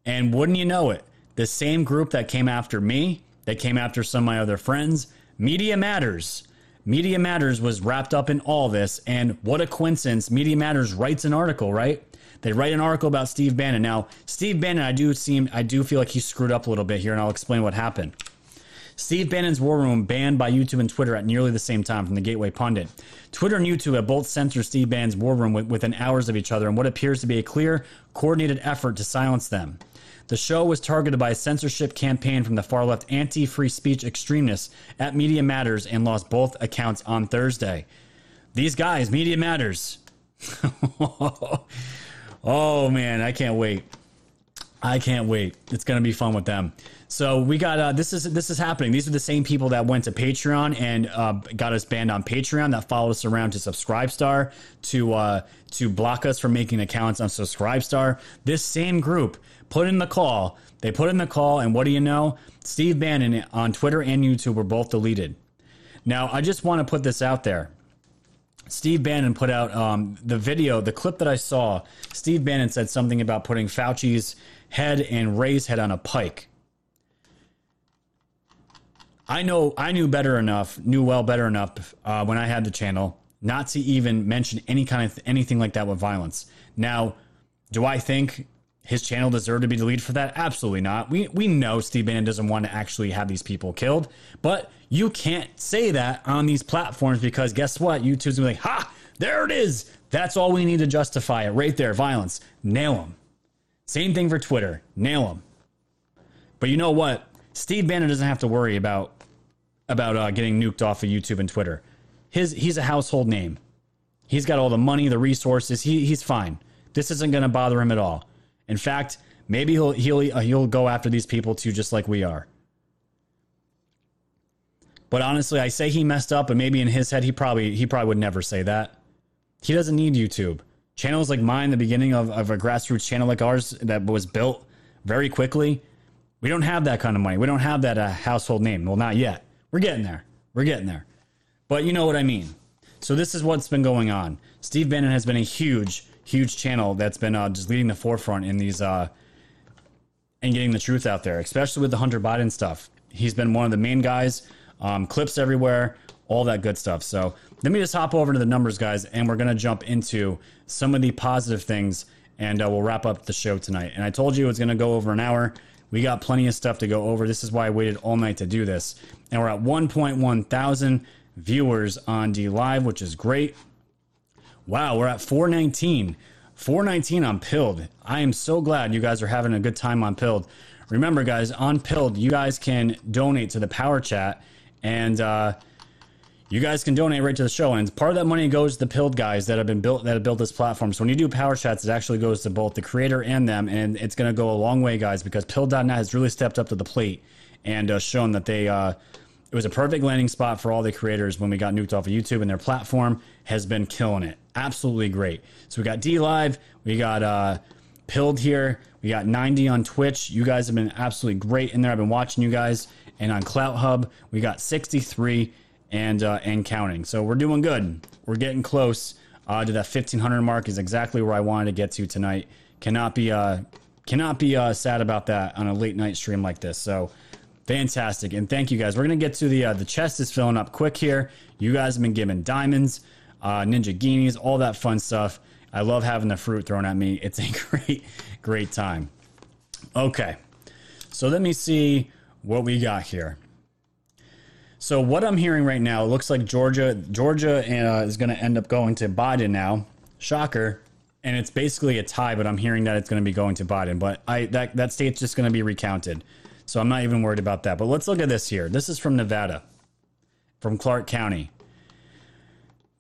Speaker 1: And wouldn't you know it, the same group that came after me, that came after some of my other friends, Media Matters. Media Matters was wrapped up in all this. And what a coincidence. Media Matters writes an article, right? They write an article about Steve Bannon. Now, Steve Bannon, I do seem, I do feel like he screwed up a little bit here, and I'll explain what happened. Steve Bannon's War Room banned by YouTube and Twitter at nearly the same time from the Gateway Pundit. Twitter and YouTube have both censored Steve Bannon's War Room within hours of each other in what appears to be a clear, coordinated effort to silence them. The show was targeted by a censorship campaign from the far left anti free speech extremists at Media Matters and lost both accounts on Thursday. These guys, Media Matters. oh man, I can't wait. I can't wait. It's gonna be fun with them. So we got uh, this is this is happening. These are the same people that went to Patreon and uh, got us banned on Patreon. That followed us around to Subscribestar to uh, to block us from making accounts on Subscribestar. This same group put in the call. They put in the call, and what do you know? Steve Bannon on Twitter and YouTube were both deleted. Now I just want to put this out there. Steve Bannon put out um, the video, the clip that I saw. Steve Bannon said something about putting Fauci's head and Ray's head on a pike. I know I knew better enough, knew well better enough uh, when I had the channel not to even mention any kind of th- anything like that with violence. Now, do I think his channel deserved to be deleted for that? Absolutely not. We we know Steve Bannon doesn't want to actually have these people killed, but you can't say that on these platforms because guess what? YouTube's gonna be like, ha, there it is. That's all we need to justify it right there. Violence, nail them. Same thing for Twitter, nail them. But you know what? Steve Bannon doesn't have to worry about about uh, getting nuked off of YouTube and Twitter. His he's a household name. He's got all the money, the resources. He he's fine. This isn't going to bother him at all. In fact, maybe he'll he'll uh, he'll go after these people too, just like we are. But honestly, I say he messed up, and maybe in his head he probably he probably would never say that. He doesn't need YouTube. Channels like mine, the beginning of, of a grassroots channel like ours that was built very quickly, we don't have that kind of money. We don't have that uh, household name. Well, not yet. We're getting there. We're getting there. But you know what I mean. So this is what's been going on. Steve Bannon has been a huge, huge channel that's been uh, just leading the forefront in these uh, and getting the truth out there, especially with the Hunter Biden stuff. He's been one of the main guys. Um, clips everywhere, all that good stuff. So let me just hop over to the numbers, guys, and we're gonna jump into some of the positive things, and uh, we'll wrap up the show tonight. And I told you it's gonna go over an hour. We got plenty of stuff to go over. This is why I waited all night to do this. And we're at 1.1 thousand viewers on DLive, which is great. Wow, we're at 419. 419 on Pilled. I am so glad you guys are having a good time on Pilled. Remember, guys, on Pilled, you guys can donate to the Power Chat, and uh, you guys can donate right to the show. And part of that money goes to the Pilled guys that have been built that have built this platform. So when you do Power Chats, it actually goes to both the creator and them, and it's going to go a long way, guys, because Pilled.net has really stepped up to the plate and uh, shown that they. Uh, it was a perfect landing spot for all the creators when we got nuked off of YouTube, and their platform has been killing it. Absolutely great. So we got DLive, we got uh, Pilled here, we got 90 on Twitch. You guys have been absolutely great in there. I've been watching you guys, and on CloutHub, we got 63 and uh, and counting. So we're doing good. We're getting close uh, to that 1500 mark. Is exactly where I wanted to get to tonight. Cannot be uh, cannot be uh, sad about that on a late night stream like this. So fantastic, and thank you guys. We're gonna get to the uh, the chest is filling up quick here. You guys have been given diamonds, uh, ninja guineas, all that fun stuff. I love having the fruit thrown at me. It's a great great time. Okay, so let me see what we got here. So what I'm hearing right now, looks like Georgia Georgia uh, is going to end up going to Biden now. Shocker. And it's basically a tie, but I'm hearing that it's going to be going to Biden. But I that that state's just going to be recounted. So I'm not even worried about that. But let's look at this here. This is from Nevada, from Clark County.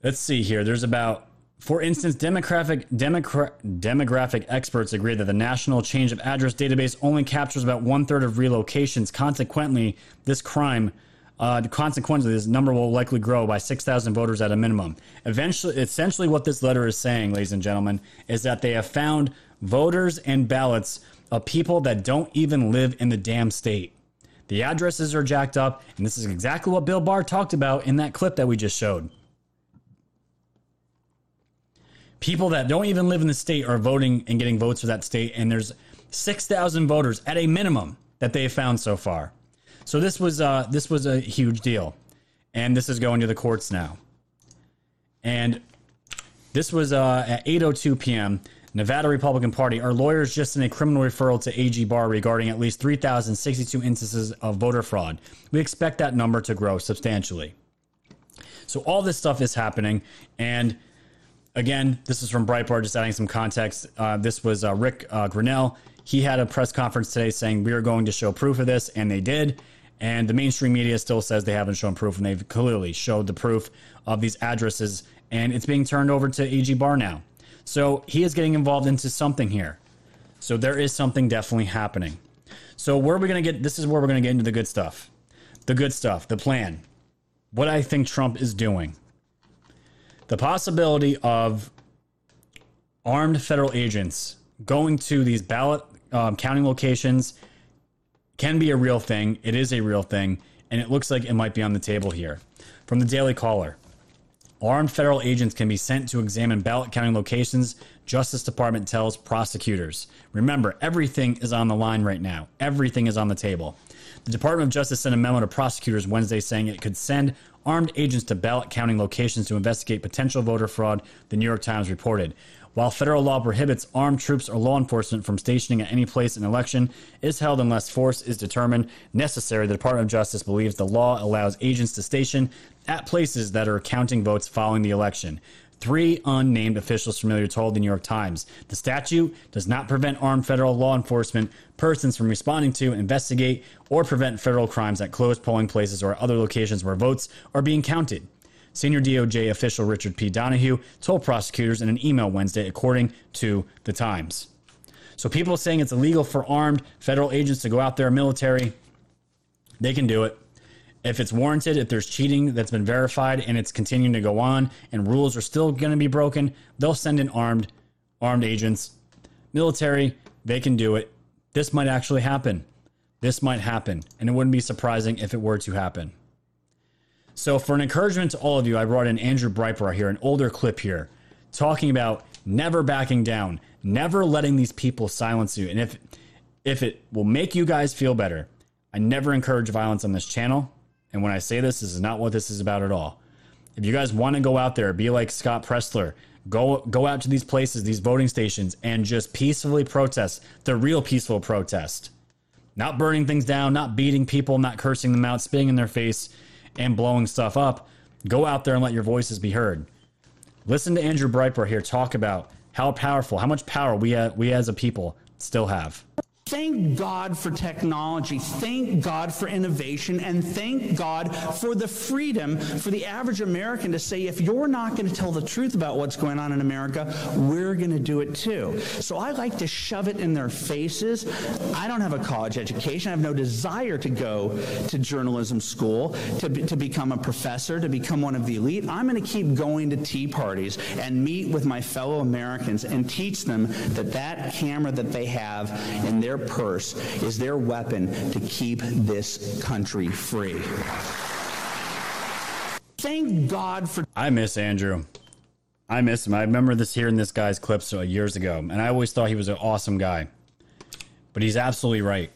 Speaker 1: Let's see here. There's about for instance, demographic, demogra- demographic experts agree that the national change of address database only captures about one third of relocations. Consequently, this crime uh, consequently, this number will likely grow by 6,000 voters at a minimum. Eventually, essentially, what this letter is saying, ladies and gentlemen, is that they have found voters and ballots of people that don't even live in the damn state. The addresses are jacked up, and this is exactly what Bill Barr talked about in that clip that we just showed. People that don't even live in the state are voting and getting votes for that state, and there's 6,000 voters at a minimum that they have found so far. So this was uh, this was a huge deal, and this is going to the courts now. And this was uh, at 8:02 p.m. Nevada Republican Party. Our lawyers just sent a criminal referral to AG Barr regarding at least 3,062 instances of voter fraud. We expect that number to grow substantially. So all this stuff is happening, and again, this is from Breitbart. Just adding some context. Uh, this was uh, Rick uh, Grenell. He had a press conference today saying we are going to show proof of this, and they did. And the mainstream media still says they haven't shown proof, and they've clearly showed the proof of these addresses, and it's being turned over to AG Barr now. So he is getting involved into something here. So there is something definitely happening. So where are we going to get? This is where we're going to get into the good stuff. The good stuff, the plan. What I think Trump is doing. The possibility of armed federal agents going to these ballot um, counting locations can be a real thing. It is a real thing, and it looks like it might be on the table here. From the Daily Caller. Armed federal agents can be sent to examine ballot counting locations, Justice Department tells prosecutors. Remember, everything is on the line right now. Everything is on the table. The Department of Justice sent a memo to prosecutors Wednesday saying it could send armed agents to ballot counting locations to investigate potential voter fraud, the New York Times reported. While federal law prohibits armed troops or law enforcement from stationing at any place an election is held unless force is determined necessary, the Department of Justice believes the law allows agents to station at places that are counting votes following the election. Three unnamed officials familiar told the New York Times the statute does not prevent armed federal law enforcement persons from responding to, investigate, or prevent federal crimes at closed polling places or other locations where votes are being counted. Senior DOJ official Richard P. Donahue told prosecutors in an email Wednesday, according to the Times. So people saying it's illegal for armed federal agents to go out there, military, they can do it. If it's warranted, if there's cheating that's been verified and it's continuing to go on and rules are still going to be broken, they'll send in armed armed agents. Military, they can do it. This might actually happen. This might happen, and it wouldn't be surprising if it were to happen. So, for an encouragement to all of you, I brought in Andrew Breitbart here, an older clip here, talking about never backing down, never letting these people silence you. And if if it will make you guys feel better, I never encourage violence on this channel. And when I say this, this is not what this is about at all. If you guys want to go out there, be like Scott Presler, go go out to these places, these voting stations, and just peacefully protest the real peaceful protest. Not burning things down, not beating people, not cursing them out, spitting in their face, and blowing stuff up. Go out there and let your voices be heard. Listen to Andrew Breitbart here talk about how powerful, how much power we, we as a people still have.
Speaker 37: Thank God for technology. Thank God for innovation. And thank God for the freedom for the average American to say, if you're not going to tell the truth about what's going on in America, we're going to do it too. So I like to shove it in their faces. I don't have a college education. I have no desire to go to journalism school, to, be, to become a professor, to become one of the elite. I'm going to keep going to tea parties and meet with my fellow Americans and teach them that that camera that they have in their purse is their weapon to keep this country free. Thank God for.
Speaker 1: I miss Andrew. I miss him. I remember this hearing this guy's clips uh, years ago, and I always thought he was an awesome guy. But he's absolutely right.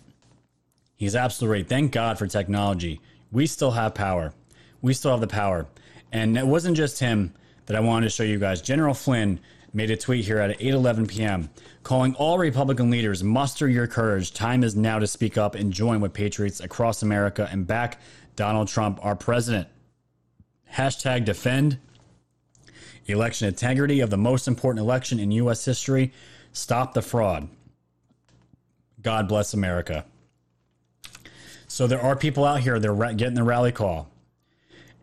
Speaker 1: He's absolutely right. Thank God for technology. We still have power. We still have the power. And it wasn't just him that I wanted to show you guys. General Flynn made a tweet here at 8:11 p.m. calling all Republican leaders muster your courage. Time is now to speak up and join with patriots across America and back Donald Trump, our president. Hashtag defend election integrity of the most important election in U.S. history. Stop the fraud. God bless America. So there are people out here that are getting the rally call,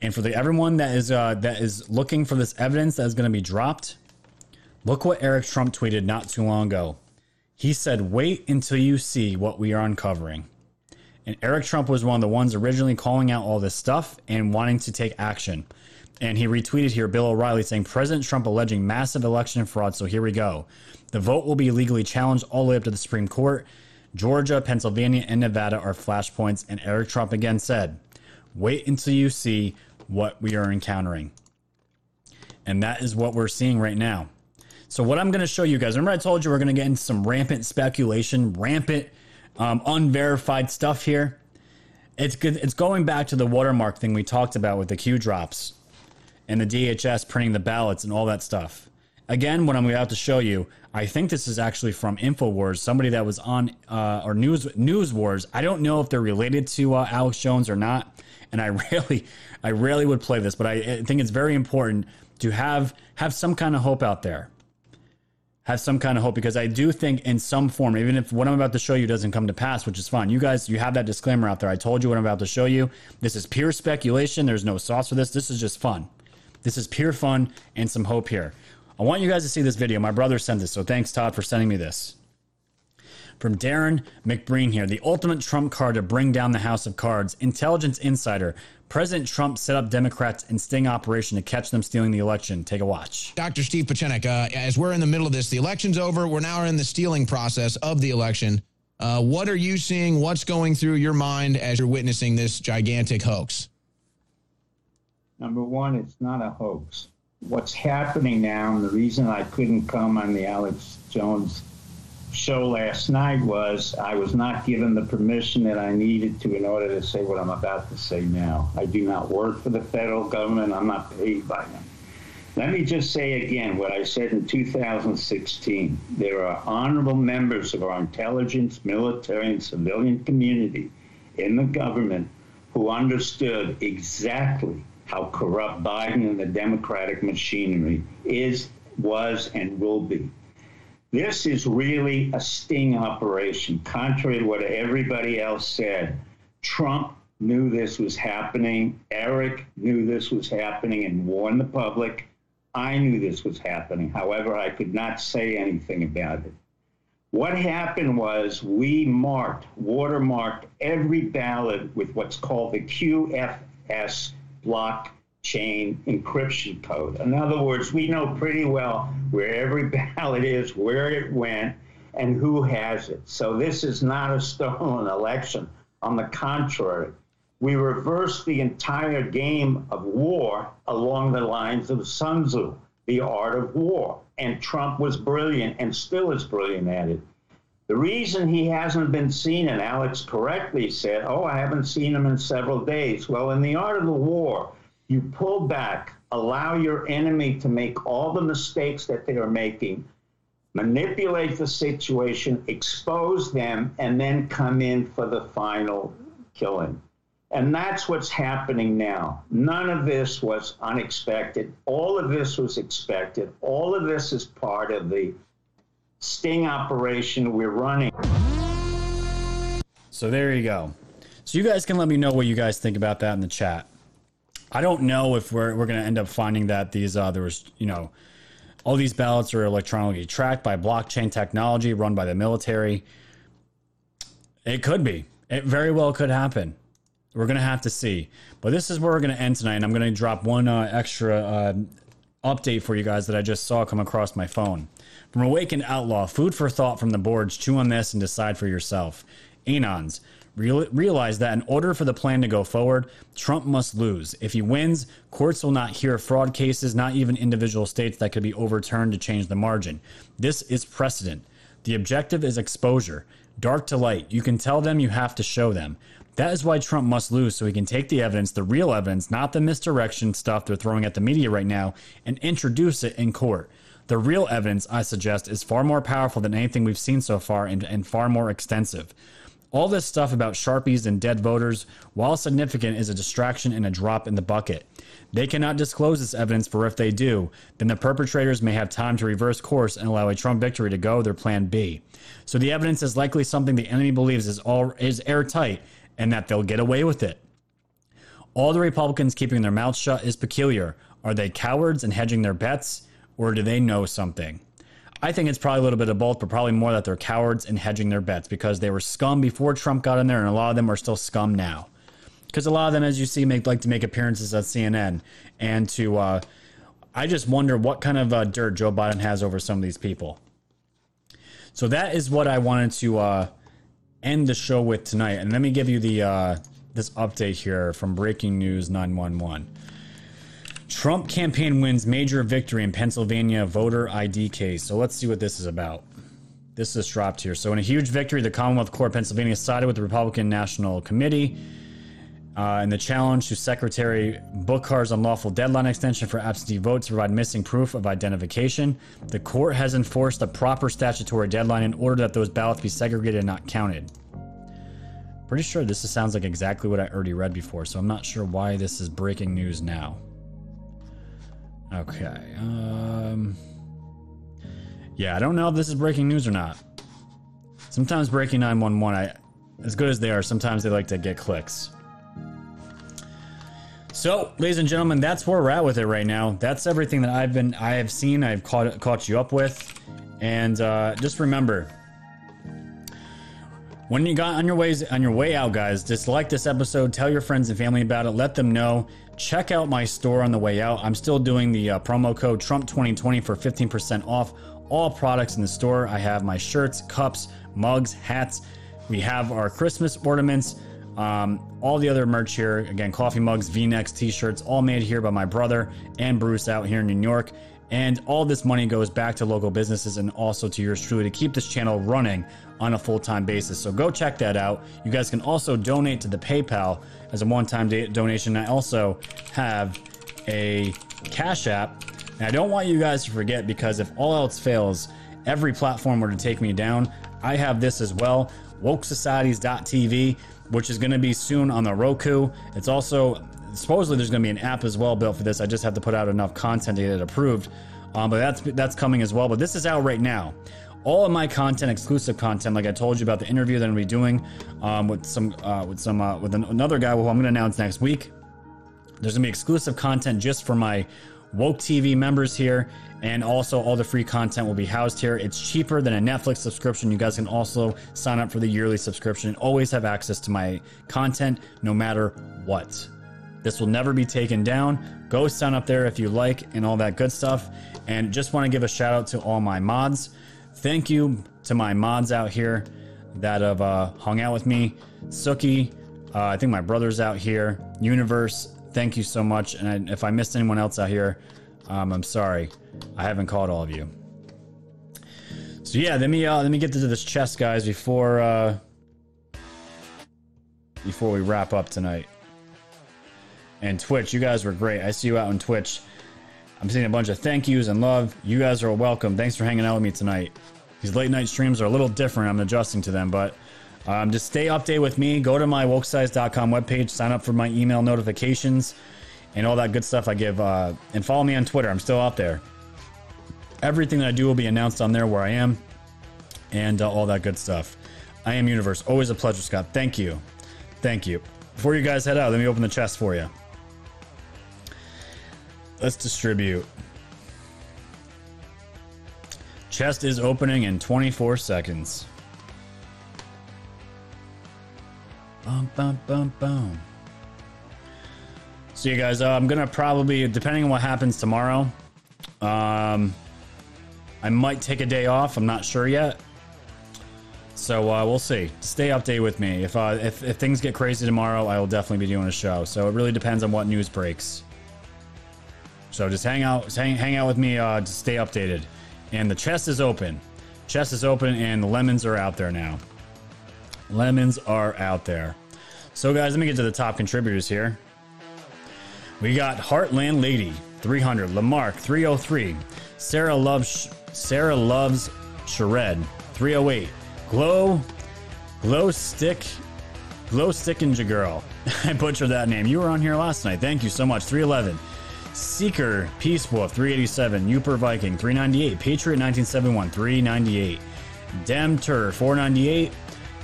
Speaker 1: and for the everyone that is uh, that is looking for this evidence that is going to be dropped, look what Eric Trump tweeted not too long ago. He said, "Wait until you see what we are uncovering." And Eric Trump was one of the ones originally calling out all this stuff and wanting to take action. And he retweeted here Bill O'Reilly saying President Trump alleging massive election fraud. So here we go. The vote will be legally challenged all the way up to the Supreme Court. Georgia, Pennsylvania, and Nevada are flashpoints. And Eric Trump again said, wait until you see what we are encountering. And that is what we're seeing right now. So what I'm going to show you guys, remember I told you we're going to get into some rampant speculation, rampant um, unverified stuff here. It's good. It's going back to the watermark thing we talked about with the Q drops and the DHS printing the ballots and all that stuff. Again, what I'm about to show you, I think this is actually from Infowars, somebody that was on uh, or News News Wars. I don't know if they're related to uh, Alex Jones or not, and I really, I really would play this, but I, I think it's very important to have have some kind of hope out there have some kind of hope because I do think in some form, even if what I'm about to show you doesn't come to pass, which is fine. You guys, you have that disclaimer out there. I told you what I'm about to show you. This is pure speculation. There's no sauce for this. This is just fun. This is pure fun and some hope here. I want you guys to see this video. My brother sent this, so thanks, Todd, for sending me this. From Darren McBreen here, the ultimate trump card to bring down the House of Cards. Intelligence Insider. President Trump set up Democrats in sting operation to catch them stealing the election. Take a watch.
Speaker 38: Dr. Steve Pieczenik, uh, as we're in the middle of this, the election's over. We're now in the stealing process of the election. Uh, what are you seeing? What's going through your mind as you're witnessing this gigantic hoax?
Speaker 39: Number one, it's not a hoax. What's happening now, and the reason I couldn't come on the Alex Jones show last night was I was not given the permission that I needed to in order to say what I'm about to say now. I do not work for the federal government. I'm not paid by them. Let me just say again what I said in 2016. There are honorable members of our intelligence, military, and civilian community in the government who understood exactly how corrupt Biden and the Democratic machinery is, was, and will be. This is really a sting operation, contrary to what everybody else said. Trump knew this was happening. Eric knew this was happening and warned the public. I knew this was happening. However, I could not say anything about it. What happened was we marked, watermarked every ballot with what's called the QFS blockchain encryption code. In other words, we know pretty well where every ballot is, where it went, and who has it. So this is not a stolen election. On the contrary, we reversed the entire game of war along the lines of Sun Tzu, the art of war. And Trump was brilliant and still is brilliant at it. The reason he hasn't been seen, and Alex correctly said, Oh, I haven't seen him in several days. Well, in the art of the war, you pull back, allow your enemy to make all the mistakes that they are making, manipulate the situation, expose them, and then come in for the final killing. And that's what's happening now. None of this was unexpected. All of this was expected. All of this is part of the sting operation we're running.
Speaker 1: So there you go. So you guys can let me know what you guys think about that in the chat. I don't know if we're we're gonna end up finding that these uh, there was you know all these ballots are electronically tracked by blockchain technology run by the military. It could be. It very well could happen. We're gonna have to see. But this is where we're gonna end tonight. And I'm gonna drop one uh, extra uh, update for you guys that I just saw come across my phone. From Awakened Outlaw, food for thought from the boards. Chew on this and decide for yourself. Anons, real, realize that in order for the plan to go forward, Trump must lose. If he wins, courts will not hear fraud cases, not even individual states that could be overturned to change the margin. This is precedent. The objective is exposure. Dark to light. You can tell them, you have to show them. That is why Trump must lose so he can take the evidence, the real evidence, not the misdirection stuff they're throwing at the media right now, and introduce it in court. The real evidence, I suggest, is far more powerful than anything we've seen so far and, and far more extensive. All this stuff about Sharpies and dead voters, while significant, is a distraction and a drop in the bucket. They cannot disclose this evidence, for if they do, then the perpetrators may have time to reverse course and allow a Trump victory to go their plan B. So the evidence is likely something the enemy believes is all is airtight and that they'll get away with it. All the Republicans keeping their mouths shut is peculiar. Are they cowards and hedging their bets, or do they know something? I think it's probably a little bit of both, but probably more that they're cowards and hedging their bets because they were scum before Trump got in there, and a lot of them are still scum now. Because a lot of them, as you see, make like to make appearances at CNN, and to uh, I just wonder what kind of uh, dirt Joe Biden has over some of these people. So that is what I wanted to uh, end the show with tonight, and let me give you the uh, this update here from Breaking News 911. Trump campaign wins major victory in Pennsylvania voter ID case. So let's see what this is about. This is dropped here. So, in a huge victory, the Commonwealth Court of Pennsylvania sided with the Republican National Committee uh, in the challenge to Secretary Boockvar's unlawful deadline extension for absentee votes to provide missing proof of identification. The court has enforced the proper statutory deadline in order that those ballots be segregated and not counted. Pretty sure this sounds like exactly what I already read before, so I'm not sure why this is breaking news now. Okay. Um. Yeah, I don't know if this is breaking news or not. Sometimes breaking 911, I, as good as they are, sometimes they like to get clicks. So, ladies and gentlemen, that's where we're at with it right now. That's everything that I've been, I have seen, I've caught caught you up with, and uh, just remember, when you got on your ways on your way out, guys, dislike this episode, tell your friends and family about it, let them know. Check out my store on the way out. I'm still doing the uh, promo code Trump2020 for 15% off all products in the store. I have my shirts, cups, mugs, hats. We have our Christmas ornaments, um, all the other merch here. Again, coffee mugs, v necks, t shirts, all made here by my brother and Bruce out here in New York. And all this money goes back to local businesses and also to yours truly to keep this channel running on a full time basis. So go check that out. You guys can also donate to the PayPal as a one time donation. I also have a Cash App and I don't want you guys to forget because if all else fails, every platform were to take me down, I have this as well wokesocieties.tv, which is going to be soon on the Roku. It's also supposedly there's going to be an app as well built for this. I just have to put out enough content to get it approved. Um, but that's that's coming as well. But this is out right now. All of my content, exclusive content, like I told you about the interview that I'm to be doing um, with some uh, with some uh, with an, another guy who I'm to announce next week. There's to be exclusive content just for my Woke TV members here, and also all the free content will be housed here. It's cheaper than a Netflix subscription. You guys can also sign up for the yearly subscription and always have access to my content no matter what. This will never be taken down. Go sign up there if you like and all that good stuff. And just want to give a shout out to all my mods. Thank you to my mods out here that have uh, hung out with me. Suki, uh, I think my brother's out here. Universe, thank you so much. And I, if I missed anyone else out here, um, I'm sorry. I haven't called all of you. So yeah, let me uh, let me get to this chest, guys, before uh, before we wrap up tonight. And Twitch, you guys were great. I see you out on Twitch. I'm seeing a bunch of thank yous and love. You guys are welcome. Thanks for hanging out with me tonight. These late night streams are a little different. I'm adjusting to them, but um, just stay updated with me. Go to my wokesize.com webpage, sign up for my email notifications, and all that good stuff I give. Uh, and follow me on Twitter. I'm still out there. Everything that I do will be announced on there where I am, and uh, all that good stuff. I am Universe. Always a pleasure, Scott. Thank you. Thank you. Before you guys head out, let me open the chest for you. Let's distribute. Chest is opening in 24 seconds. Bum, bum, bum, bum. So, you guys, uh, I'm gonna probably, depending on what happens tomorrow, um, I might take a day off. I'm not sure yet. So uh, we'll see. Stay updated with me. If, uh, if if things get crazy tomorrow, I will definitely be doing a show. So it really depends on what news breaks. So just hang out, hang, hang out with me uh, to stay updated. And the chest is open. Chest is open, and the lemons are out there now. Lemons are out there. So, guys, let me get to the top contributors here. We got Heartland Lady, 300. Lamarck, 303. Sarah loves Sarah loves Shared, 308. Glow, Glow Stick, Glow Stickinger Girl. I butchered that name. You were on here last night. Thank you so much. 311. Seeker, Peace Wolf, 387. Uper Viking, 398. Patriot, 1971, 398. Demter, 498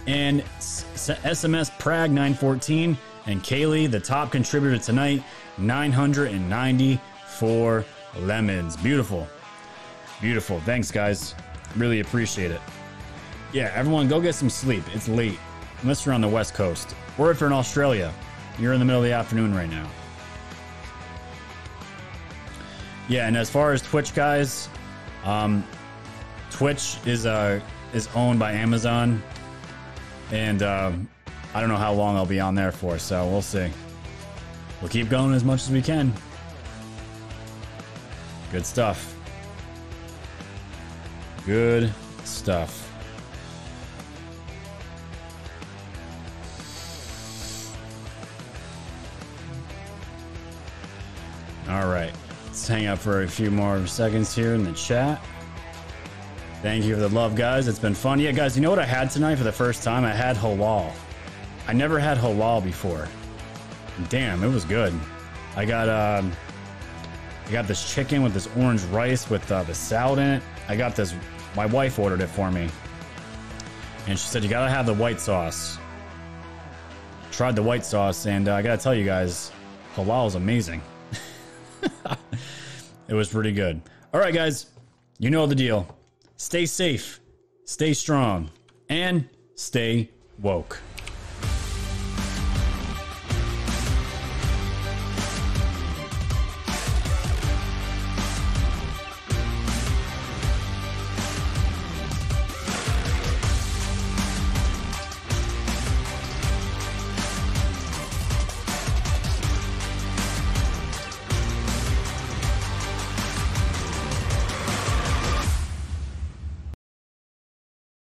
Speaker 1: and SMS Prague 914 and Kaylee, the top contributor tonight, 994 lemons. Beautiful. Beautiful. Thanks, guys. Really appreciate it. Yeah, everyone go get some sleep. It's late. Unless you're on the West Coast. Or if you're in Australia. You're in the middle of the afternoon right now. Yeah, and as far as Twitch guys, um, Twitch is uh, is owned by Amazon and um, I don't know how long I'll be on there for, so we'll see. We'll keep going as much as we can. Good stuff. Good stuff. All right. Hang out for a few more seconds here in the chat. Thank you for the love, guys. It's been fun. Yeah, guys, you know what I had tonight for the first time? I had halal. I never had halal before. Damn, it was good. I got um, I got this chicken with this orange rice with uh, the salad in it. I got this. My wife ordered it for me, and she said you gotta have the white sauce. Tried the white sauce, and uh, I gotta tell you guys, halal is amazing. it was pretty good. All right, guys, you know the deal. Stay safe, stay strong, and stay woke.